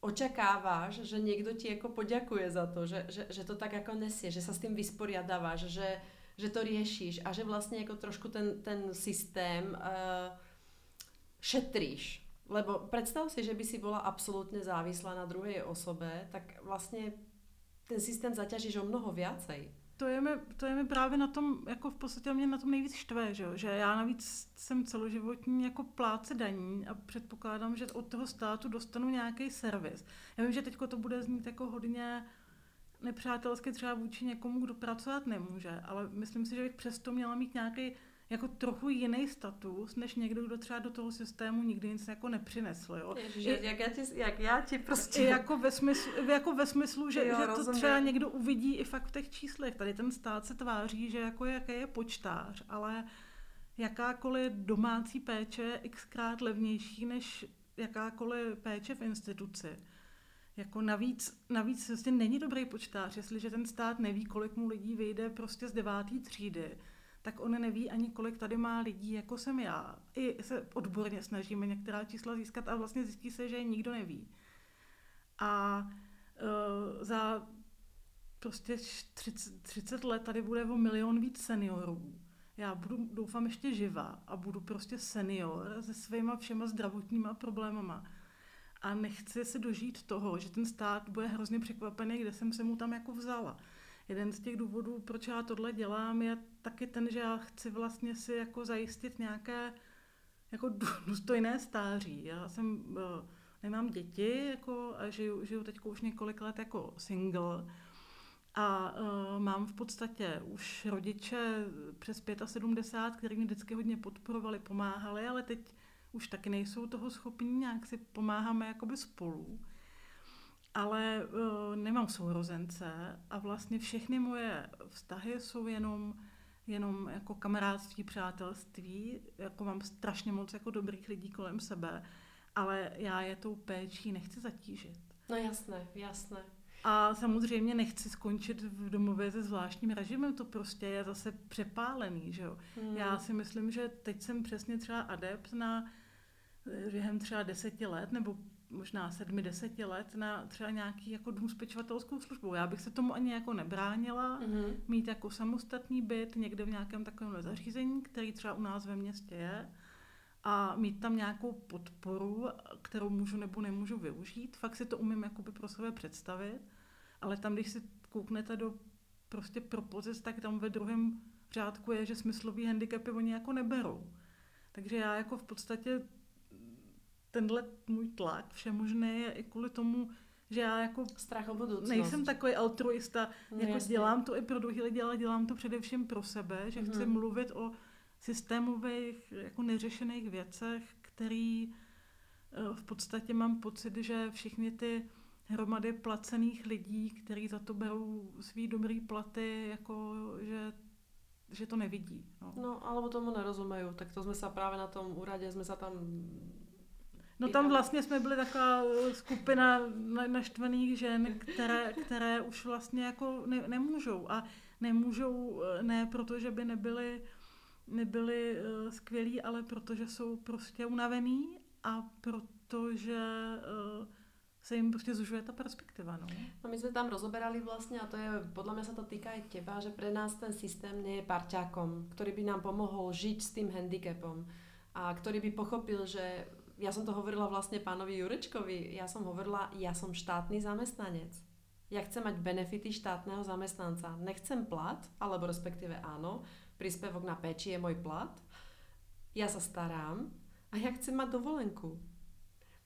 očakáváš, že někdo ti jako poďakuje za to, že, že, že to tak jako nesie, že sa s tým vysporiadáváš, že, že to riešíš a že vlastně jako trošku ten, ten systém uh, šetríš. Lebo predstav si, že by si bola absolútne závislá na druhej osobe, tak vlastně ten systém zaťažíš o mnoho viacej. to je, mi, to je mi právě na tom, jako v podstatě mě na tom nejvíc štve, že, že já navíc jsem celoživotní jako pláce daní a předpokládám, že od toho státu dostanu nějaký servis. Já vím, že teď to bude znít jako hodně nepřátelsky třeba vůči někomu, kdo pracovat nemůže, ale myslím si, že bych přesto měla mít nějaký jako trochu jiný status, než někdo, kdo třeba do toho systému nikdy nic jako nepřinesl. Jo? Ježiš, jak, já ti, jak já ti prostě... I jako ve smyslu, jako ve smyslu že, Jo, že to třeba někdo uvidí i fakt v těch číslech. Tady ten stát se tváří, že jako jaký je počtář, ale jakákoliv domácí péče je xkrát levnější než jakákoliv péče v instituci. Jako navíc, navíc vlastně není dobrý počtář, jestliže ten stát neví, kolik mu lidí vyjde prostě z devátý třídy, tak on neví ani, kolik tady má lidí, jako jsem já. I se odborně snažíme některá čísla získat a vlastně zjistí se, že nikdo neví. A uh, za prostě 30, 30 let tady bude o milion víc seniorů. Já budu, doufám, ještě živá a budu prostě senior se svýma všema zdravotníma problémama. A nechci si dožít toho, že ten stát bude hrozně překvapený, kde jsem se mu tam jako vzala. Jeden z těch důvodů, proč já tohle dělám, je taky ten, že já chci vlastně si jako zajistit nějaké jako dů- [LAUGHS] důstojné stáří. Já jsem, eh, nemám děti jako, a žiju, žiju teď už několik let jako single. A uh, mám v podstatě už rodiče přes 75, kteří mě vždycky hodně podporovali, pomáhali, ale teď už taky nejsou toho schopní, nějak si pomáháme jakoby spolu. Ale uh, nemám sourozence a vlastně všechny moje vztahy jsou jenom jenom jako kamarádství, přátelství, jako mám strašně moc jako dobrých lidí kolem sebe, ale já je tou péčí nechci zatížit. No jasné, jasné. A samozřejmě nechci skončit v domově se zvláštním režimem, to prostě je zase přepálený, že jo. Hmm. Já si myslím, že teď jsem přesně třeba adept na během třeba deseti let nebo možná sedmi, deseti let na třeba nějaký jako dům s pečovatelskou službou. Já bych se tomu ani jako nebránila, mm-hmm. mít jako samostatný byt někde v nějakém takovém zařízení, který třeba u nás ve městě je a mít tam nějakou podporu, kterou můžu nebo nemůžu využít. Fakt si to umím jakoby pro sebe představit, ale tam, když si kouknete do prostě propozic, tak tam ve druhém řádku je, že smyslový handicapy oni jako neberou. Takže já jako v podstatě tenhle můj tlak všemožný je i kvůli tomu, že já jako Strach o budoucnost. nejsem takový altruista, no, jako jasně. dělám to i pro druhý lidi, ale dělám to především pro sebe, že mm-hmm. chci mluvit o systémových, jako neřešených věcech, který eh, v podstatě mám pocit, že všichni ty hromady placených lidí, kteří za to berou svý dobrý platy, jako že že to nevidí. No. no, alebo tomu nerozumejí. Tak to jsme se právě na tom úradě, jsme se tam No tam vlastně jsme byli taková eh, skupina naštvaných žen, které, které už vlastně jako ne, nemůžou. A nemůžou eh, ne proto, že by nebyly, nebyly uh, skvělí, ale protože jsou prostě unavený a protože se jim prostě zužuje ta perspektiva. No. no my jsme tam rozoberali vlastně, a to je, podle mě se to týká i těba, že pre nás ten systém nie je parťákom, který by nám pomohl žít s tím handicapom a který by pochopil, že ja som to hovorila vlastne pánovi Jurečkovi, ja som hovorila, ja som štátny zamestnanec. Ja chcem mať benefity štátneho zamestnanca. Nechcem plat, alebo respektíve áno, príspevok na péči je môj plat. Ja sa starám a ja chcem mať dovolenku.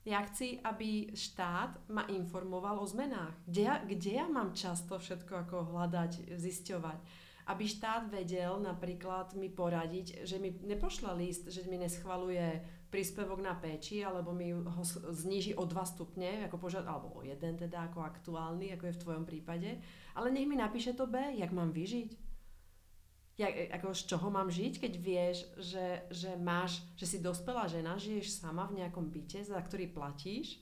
Ja chci, aby štát ma informoval o zmenách. Kde ja, kde ja mám často všetko ako hľadať, zisťovať aby štát vedel napríklad mi poradiť, že mi nepošle list, že mi neschvaluje príspevok na péči, alebo mi ho zníži o dva stupne, ako požad, alebo o jeden teda, ako aktuálny, ako je v tvojom prípade, ale nech mi napíše to B, jak mám vyžiť. Jak, ako z čoho mám žiť, keď vieš, že, že máš, že si dospelá žena, žiješ sama v nejakom byte, za ktorý platíš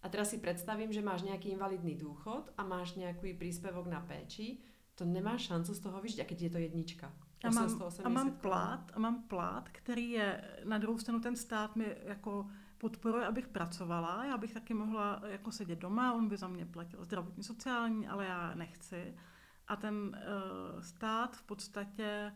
a teraz si predstavím, že máš nejaký invalidný dôchod a máš nejaký príspevok na péči, to nemá šancu z toho vyžít, a keď je to jednička. A mám, a mám plát, a mám plát, který je na druhou stranu ten stát mi jako podporuje, abych pracovala. Já bych taky mohla jako sedět doma, on by za mě platil zdravotní sociální, ale já nechci. A ten uh, stát v podstatě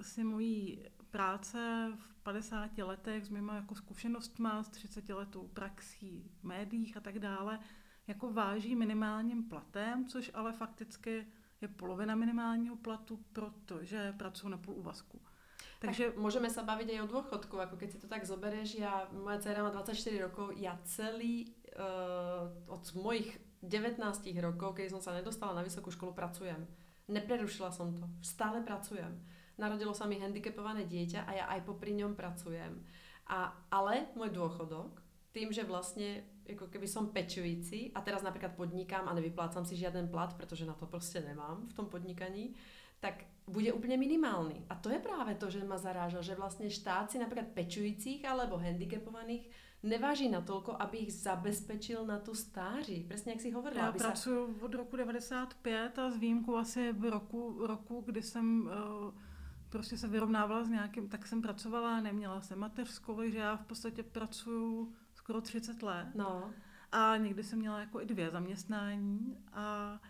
si mojí práce v 50 letech s mýma jako zkušenostma, s 30 letou praxí v médiích a tak dále, jako váží minimálním platem, což ale fakticky je polovina minimálního platu, protože pracuji na půl úvazku. Takže tak můžeme se bavit i o dôchodku, jako keď si to tak zoberieš, já, moja dcera má 24 rokov, já celý uh, od mojich 19 rokov, keď som sa nedostala na vysokú školu, pracujem. Neprerušila som to. Stále pracujem. Narodilo sa mi handicapované dieťa a ja aj popri ňom pracujem. A, ale môj dôchodok, tým, že vlastne jako keby som pečující a teraz napríklad podnikám a nevyplácam si žiaden plat, protože na to prostě nemám v tom podnikaní, tak bude úplně minimálny. A to je právě to, že ma zaráža, že vlastně štát si například pečujících alebo handicapovaných neváží natoľko, aby ich zabezpečil na tu stáří. Přesně jak si hovorila. Já pracuji sa... od roku 95 a s výjimkou asi v roku, roku kdy jsem uh, prostě se vyrovnávala s nějakým, tak jsem pracovala, neměla jsem mateřskou, takže já v podstatě pracuju skoro 30 let. No. A někdy jsem měla jako i dvě zaměstnání a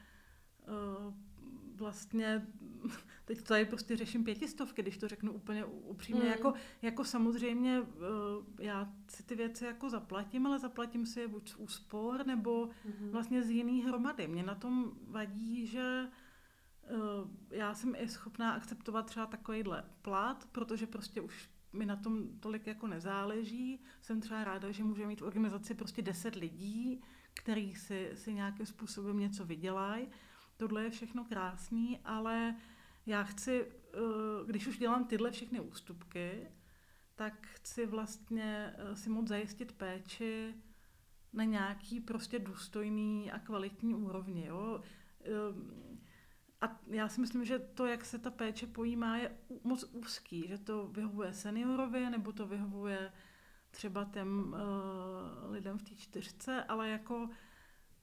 uh, vlastně [LAUGHS] teď tady prostě řeším pětistovky, když to řeknu úplně upřímně. Mm. Jako, jako samozřejmě uh, já si ty věci jako zaplatím, ale zaplatím si je buď z úspor nebo mm-hmm. vlastně z jiných hromady. Mě na tom vadí, že uh, já jsem i schopná akceptovat třeba takovýhle plat, protože prostě už mi na tom tolik jako nezáleží. Jsem třeba ráda, že můžeme mít v organizaci prostě deset lidí, který si, si nějakým způsobem něco vydělají. tohle je všechno krásný, ale já chci, eh, když už dělám tyhle všechny ústupky, tak chci vlastně eh, si moc zajistit péči na nějaký prostě důstojný a kvalitní úrovni. Jo? A já si myslím, že to, jak se ta péče pojímá, je moc úzký, že to vyhovuje seniorovi, nebo to vyhovuje třeba těm uh, lidem v té čtyřce, ale jako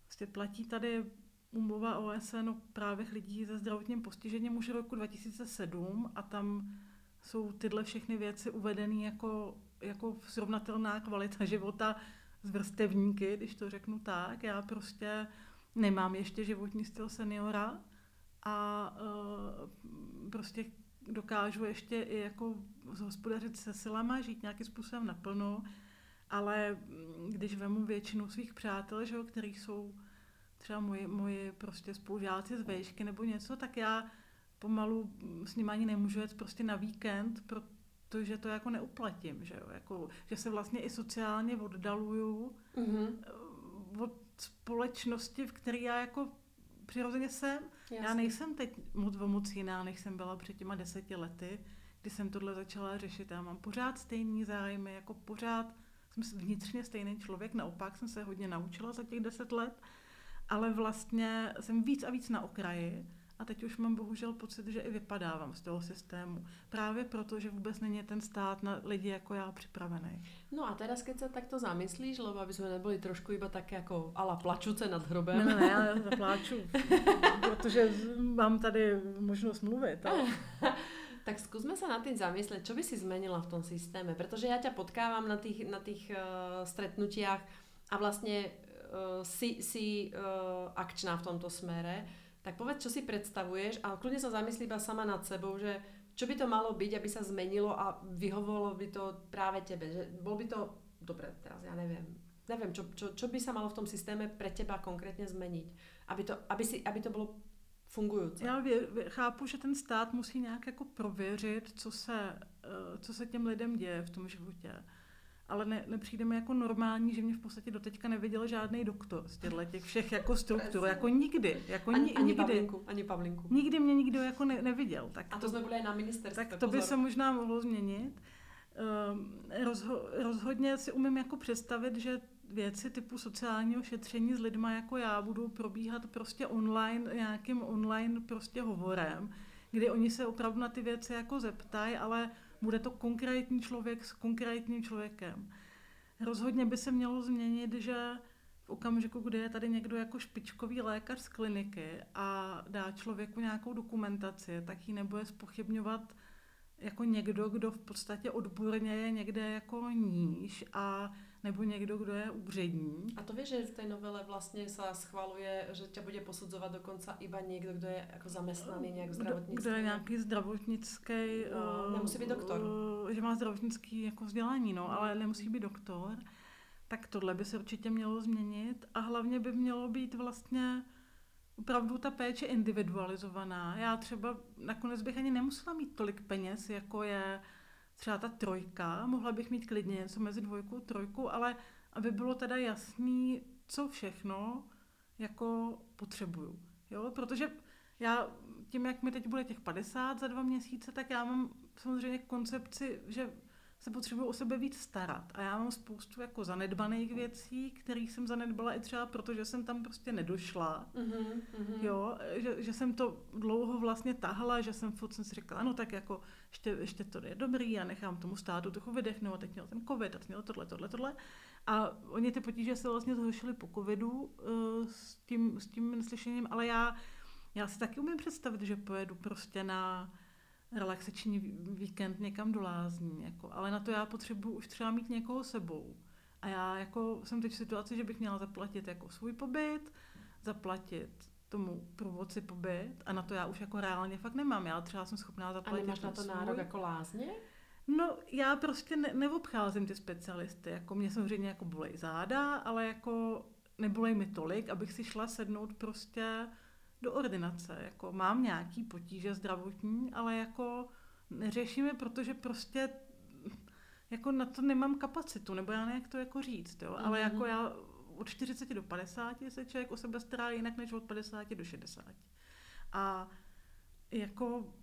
vlastně platí tady umluva OSN o právech lidí se zdravotním postižením už roku 2007 a tam jsou tyhle všechny věci uvedeny jako, jako srovnatelná kvalita života z vrstevníky, když to řeknu tak. Já prostě nemám ještě životní styl seniora a uh, prostě dokážu ještě i jako hospodařit se silama, žít nějakým způsobem naplno, ale mm, když vemu většinu svých přátel, že jo, který jsou třeba moji, moji prostě spolužáci z vejšky nebo něco, tak já pomalu s nimi ani nemůžu jet prostě na víkend, protože to jako neuplatím, že jo, jako, že se vlastně i sociálně oddaluju mm-hmm. od společnosti, v které já jako přirozeně jsem. Jasně. Já nejsem teď moc moc jiná, než jsem byla před těma deseti lety, kdy jsem tohle začala řešit. Já mám pořád stejný zájmy, jako pořád jsem vnitřně stejný člověk, naopak jsem se hodně naučila za těch deset let, ale vlastně jsem víc a víc na okraji a teď už mám bohužel pocit, že i vypadávám z toho systému. Právě proto, že vůbec není ten stát na lidi jako já připravený. No a teraz, keď se takto zamyslíš, lebo aby jsme nebyli trošku iba tak jako ala plačuce nad hrobem. Ne, ne, já zapláču, [LAUGHS] protože mám tady možnost mluvit. Ale... [LAUGHS] tak skúsme sa nad tým zamyslieť, čo by si zmenila v tom systéme, pretože ja ťa potkávam na tých, na tých uh, stretnutiach a vlastne uh, si, si uh, akčná v tomto smere tak povedz, čo si predstavuješ a kľudne sa zamyslí iba sama nad sebou, že čo by to malo byť, aby sa zmenilo a vyhovovalo by to práve tebe. Že bol by to, dobre, teraz ja neviem, neviem, čo, čo, čo by sa malo v tom systéme pre teba konkrétně zmeniť, aby to, aby si, aby to bylo fungující. Já vě, chápu, že ten stát musí nějak jako prověřit, co se, eh, co se těm lidem děje v tom životě ale ne, nepřijde mi jako normální, že mě v podstatě doteďka neviděl žádný doktor z těchto těch všech jako struktur, jako nikdy. Jako ani, ni, ani nikdy. Pavlinku, ani Pavlinku. Nikdy mě nikdo jako ne, neviděl. Tak a to, to jsme byli na ministerstvu. Tak to by se možná mohlo změnit. Um, rozho, rozhodně si umím jako představit, že věci typu sociálního šetření s lidma jako já budou probíhat prostě online, nějakým online prostě hovorem, kdy oni se opravdu na ty věci jako zeptají, ale bude to konkrétní člověk s konkrétním člověkem. Rozhodně by se mělo změnit, že v okamžiku, kdy je tady někdo jako špičkový lékař z kliniky a dá člověku nějakou dokumentaci, tak ji nebude spochybňovat jako někdo, kdo v podstatě odborně je někde jako níž a nebo někdo, kdo je úřední. A to víš, že v té novele vlastně se schvaluje, že tě bude posuzovat dokonce iba někdo, kdo je jako zaměstnaný nějak zdravotnický. Kdo, je nějaký zdravotnický... No, nemusí být doktor. Uh, že má zdravotnický jako vzdělání, no, ale nemusí být doktor. Tak tohle by se určitě mělo změnit a hlavně by mělo být vlastně opravdu ta péče individualizovaná. Já třeba nakonec bych ani nemusela mít tolik peněz, jako je třeba ta trojka, mohla bych mít klidně něco mezi dvojkou a trojkou, ale aby bylo teda jasný, co všechno jako potřebuju. Jo? Protože já tím, jak mi teď bude těch 50 za dva měsíce, tak já mám samozřejmě koncepci, že se potřebuji o sebe víc starat. A já mám spoustu jako zanedbaných věcí, kterých jsem zanedbala i třeba proto, že jsem tam prostě nedošla. Mm-hmm, Jo, že, že, jsem to dlouho vlastně tahla, že jsem furt jsem si říkala, no tak jako ještě, ještě to je dobrý a nechám tomu státu trochu vydechnout, a teď měl ten covid, a teď měl tohle, tohle, tohle. A oni ty potíže se vlastně zhoršily po covidu uh, s, tím, s tím neslyšením, ale já, já si taky umím představit, že pojedu prostě na relaxační víkend někam do lázní, jako, ale na to já potřebuji už třeba mít někoho sebou. A já jako jsem teď v situaci, že bych měla zaplatit jako svůj pobyt, zaplatit tomu průvodci pobyt a na to já už jako reálně fakt nemám. Já třeba jsem schopná zaplatit. A nemáš na to svůj. nárok jako lázně? No, já prostě ne, neobcházím ty specialisty. Jako mě samozřejmě jako bolej záda, ale jako nebolej mi tolik, abych si šla sednout prostě do ordinace. Jako mám nějaký potíže zdravotní, ale jako neřešíme, protože prostě jako na to nemám kapacitu, nebo já nevím, jak to jako říct, jo. Mm-hmm. Ale jako já od 40 do 50 se člověk o sebe stará jinak než od 50 do 60. A jako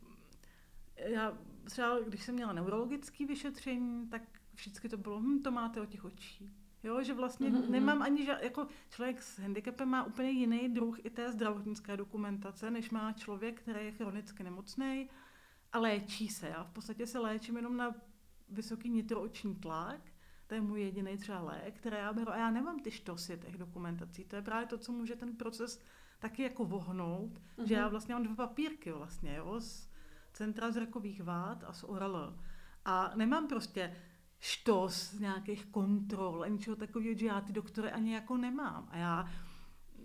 já třeba, když jsem měla neurologické vyšetření, tak vždycky to bylo, hm, to máte o těch očí. Jo, že vlastně mm-hmm. nemám ani, že jako člověk s handicapem má úplně jiný druh i té zdravotnické dokumentace, než má člověk, který je chronicky nemocný a léčí se. Já v podstatě se léčím jenom na vysoký nitrooční tlak, to je můj jediný třeba lék, který já beru a já nemám ty štosy těch dokumentací. To je právě to, co může ten proces taky jako vohnout, mm-hmm. že já Mhm. vlastně mám dva papírky vlastně, jo, z Centra zrakových vád a z ORL. A nemám prostě štos nějakých kontrol a ničeho takového, že já ty doktory ani jako nemám. A já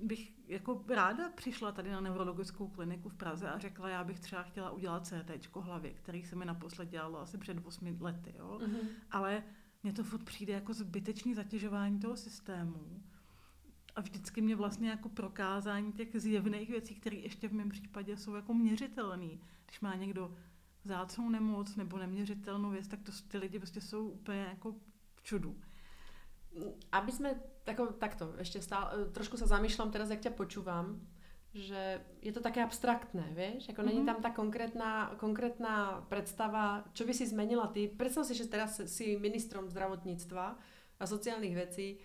bych jako ráda přišla tady na neurologickou kliniku v Praze a řekla, já bych třeba chtěla udělat CT hlavy, který se mi naposled dělalo asi před 8 lety, jo. Mhm. Ale mně to furt přijde jako zbytečný zatěžování toho systému. A vždycky mě vlastně jako prokázání těch zjevných věcí, které ještě v mém případě jsou jako měřitelné. Když má někdo zácnou nemoc nebo neměřitelnou věc, tak to ty lidi prostě jsou úplně jako v čudu. Aby sme, tako, takto, ešte stále, trošku sa zamýšľam teraz, jak ťa počúvam, že je to také abstraktné, vieš? Ako není Mhm. tam tá konkrétna, konkrétna predstava, čo by si zmenila ty. Predstav si, že teraz si ministrom zdravotníctva a sociálnych vecí.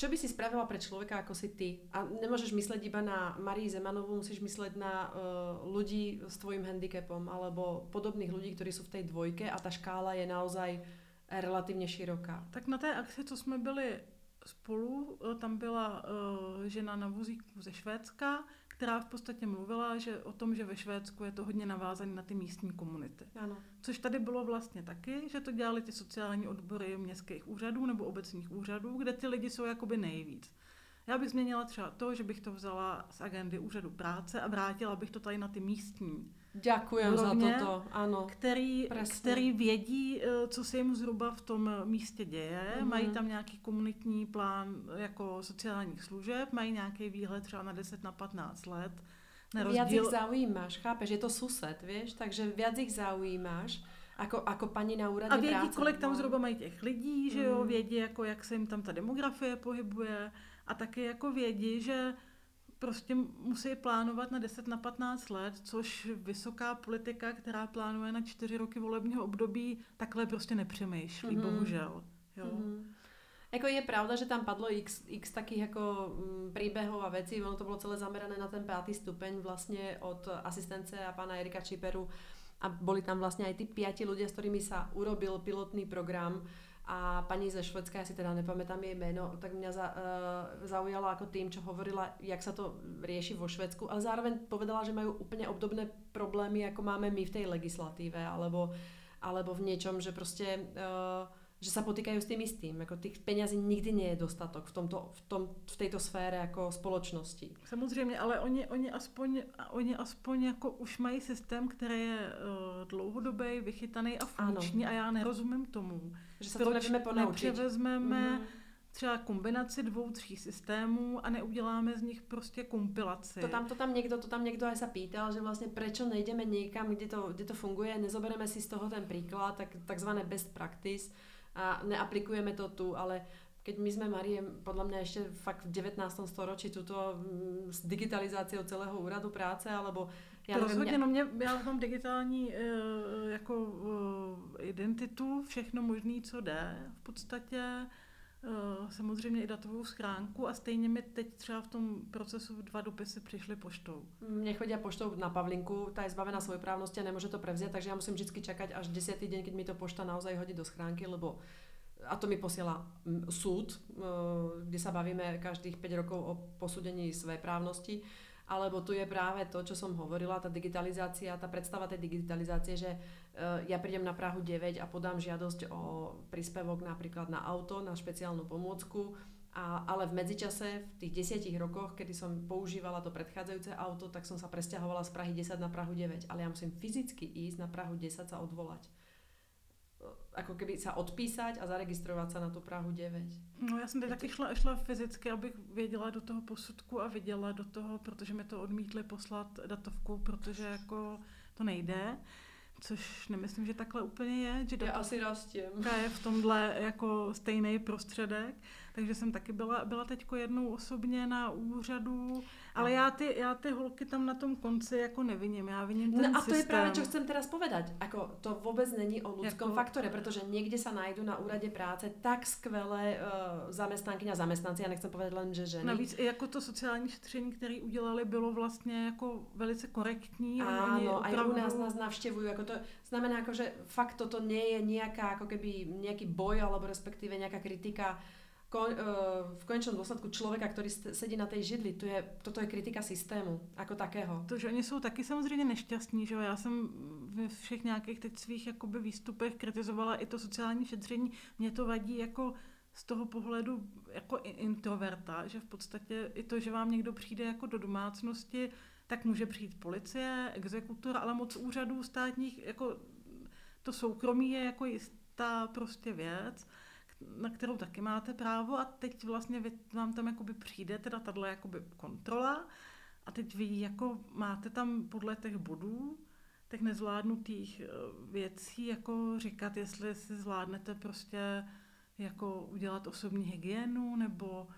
Čo by si spravila pre človeka ako si ty? A nemôžeš mysleť iba na Marii Zemanovú, musíš mysleť na uh, ľudí s tvojim handicapom alebo podobných ľudí, ktorí sú v tej dvojke a tá škála je naozaj relatívne široká. Tak na té akci, co jsme byli spolu, eh, tam byla uh, žena na vozíku ze Švédska, která v podstatě mluvila že o tom, že ve Švédsku je to hodně navázané na ty místní komunity. Áno. Což tady bylo vlastně taky, že to dělali ty sociální odbory městských úřadů nebo obecních úřadů, kde ty lidi jsou jakoby nejvíc. Já bych změnila třeba to, že bych to vzala z agendy úřadu práce a vrátila bych to tady na ty místní, Ďakujem za toto, áno. který, který vědí, eh, co se jim zhruba v tom místě děje, Mhm. mají tam nějaký komunitní plán jako sociálních služeb, mají nějaký výhled třeba na 10 na 15 let. Na Viac rozdíl, ich zaujímaš, chápeš? Je to sused, vieš? Takže viac ich zaujímaš ako, ako pani na úrade a vědí, práce. kolik tam No. zhruba mají těch lidí, že jo, Mm. vědí, jako jak se jim tam ta demografie pohybuje a taky jako vědí, že prostě musí plánovat na 10 na 15 let, což vysoká politika, která plánuje na 4 roky volebního období, takhle prostě nepřemýšlí, Mhm. bohužel. Jo. Mhm. Jako je pravda, že tam padlo x, x takých ako mm, príbehov a vecí, ono to bolo celé zamerané na ten pátý stupeň vlastne od asistence a pána Erika Čiperu a boli tam vlastne aj tí piati ľudia, s ktorými sa urobil pilotný program a pani ze Švedska, ja si teda nepamätám jej meno, tak mňa za, uh, zaujala ako tým, čo hovorila, jak sa to rieši vo Švedsku, ale zároveň povedala, že majú úplne obdobné problémy, ako máme my v tej legislatíve, alebo, alebo v niečom, že proste uh, že sa potýkajú s tým istým. Ako tých peňazí nikdy nie je dostatok v, tomto, v, tom, v tejto sfére ako spoločnosti. Samozřejmě, ale oni, oni, aspoň, oni aspoň jako už mají systém, který je uh, dlouhodobý, vychytaný a funkční a já nerozumím tomu. Že sa to ponaučiť. nepřevezmeme Mhm. třeba kombinaci dvou, tří systémů a neuděláme z nich prostě kompilaci. To tam, to tam niekto, to tam niekto aj sa pýtal, že vlastne prečo nejdeme niekam, kde to, kde to funguje, nezobereme si z toho ten príklad, tak, takzvané best practice a neaplikujeme to tu, ale keď my sme Marie, podľa mňa ešte fakt v 19. storočí tuto mm, s digitalizáciou celého úradu práce, alebo Já to rozhodně, mňa- no mě, já mám digitální eh, jako eh, identitu, všechno možné, co jde v podstatě. Eh, samozřejmě i datovou schránku a stejně mi teď třeba v tom procesu dva dopisy přišly poštou. Mne chodia poštou na Pavlinku, tá je zbavená svojprávnosti a nemôže to prevziať, takže ja musím vždy čakať až 10. deň, keď mi to pošta naozaj hodí do schránky, lebo a to mi posiela mm, súd, eh, kde sa bavíme každých 5 rokov o posúdení svojprávnosti, alebo tu je práve to, čo som hovorila, tá digitalizácia, tá predstava tej digitalizácie, že ja prídem na Prahu 9 a podám žiadosť o príspevok napríklad na auto, na špeciálnu pomôcku, a, ale v medzičase, v tých desiatich rokoch, kedy som používala to predchádzajúce auto, tak som sa presťahovala z Prahy 10 na Prahu 9. Ale ja musím fyzicky ísť na Prahu 10 sa odvolať. Ako keby sa odpísať a zaregistrovať sa na tú Prahu 9. No já jsem teď taky šla, šla fyzicky, abych věděla do toho posudku a viděla do toho, protože mi to odmítli poslat datovku, protože jako to nejde. Což nemyslím, že takhle úplně je, že Ja datovka asi rastiem. je v tomhle jako stejný prostředek. Takže jsem taky byla, byla teďko jednou osobně na úřadu, ale já ty, já ty holky tam na tom konci jako neviním, já viním ten No a to je systém. práve, čo chcem teraz povedať. Ako, to vôbec není o ľudskom Jako- faktore, pretože niekde sa nájdu na úrade práce tak skvelé uh, zamestnankyně a zamestnanci, ja nechcem povedať len, že ženy. Navíc i jako to sociální šetření, které udělali, bylo vlastně jako velice korektní. Oni Áno, aj u opravdu- nás nás navštevujú, ako to znamená, ako, že fakt toto nie je nejaká, ako keby nejaký boj, alebo respektíve nejaká kritika kon, uh, v konečnom dôsledku človeka, ktorý st- sedí na tej židli. To je, toto je kritika systému, ako takého. To, že oni jsou taky samozřejmě nešťastní, že? Já jsem ve všech nějakých teď svých jakoby výstupech kritizovala i to sociální šetření. Mě to vadí jako z toho pohledu jako introverta, že v podstatě i to, že vám někdo přijde jako do domácnosti, tak může přijít policie, exekutor, ale moc úřadů státních, jako to soukromí je jako jistá prostě věc, na kterou taky máte právo a teď vlastně vy, vám tam jakoby přijde teda tahle jakoby kontrola a teď vy jako máte tam podle těch bodů, těch nezvládnutých eh, věcí, jako říkat, jestli si zvládnete prostě jako udělat osobní hygienu, nebo,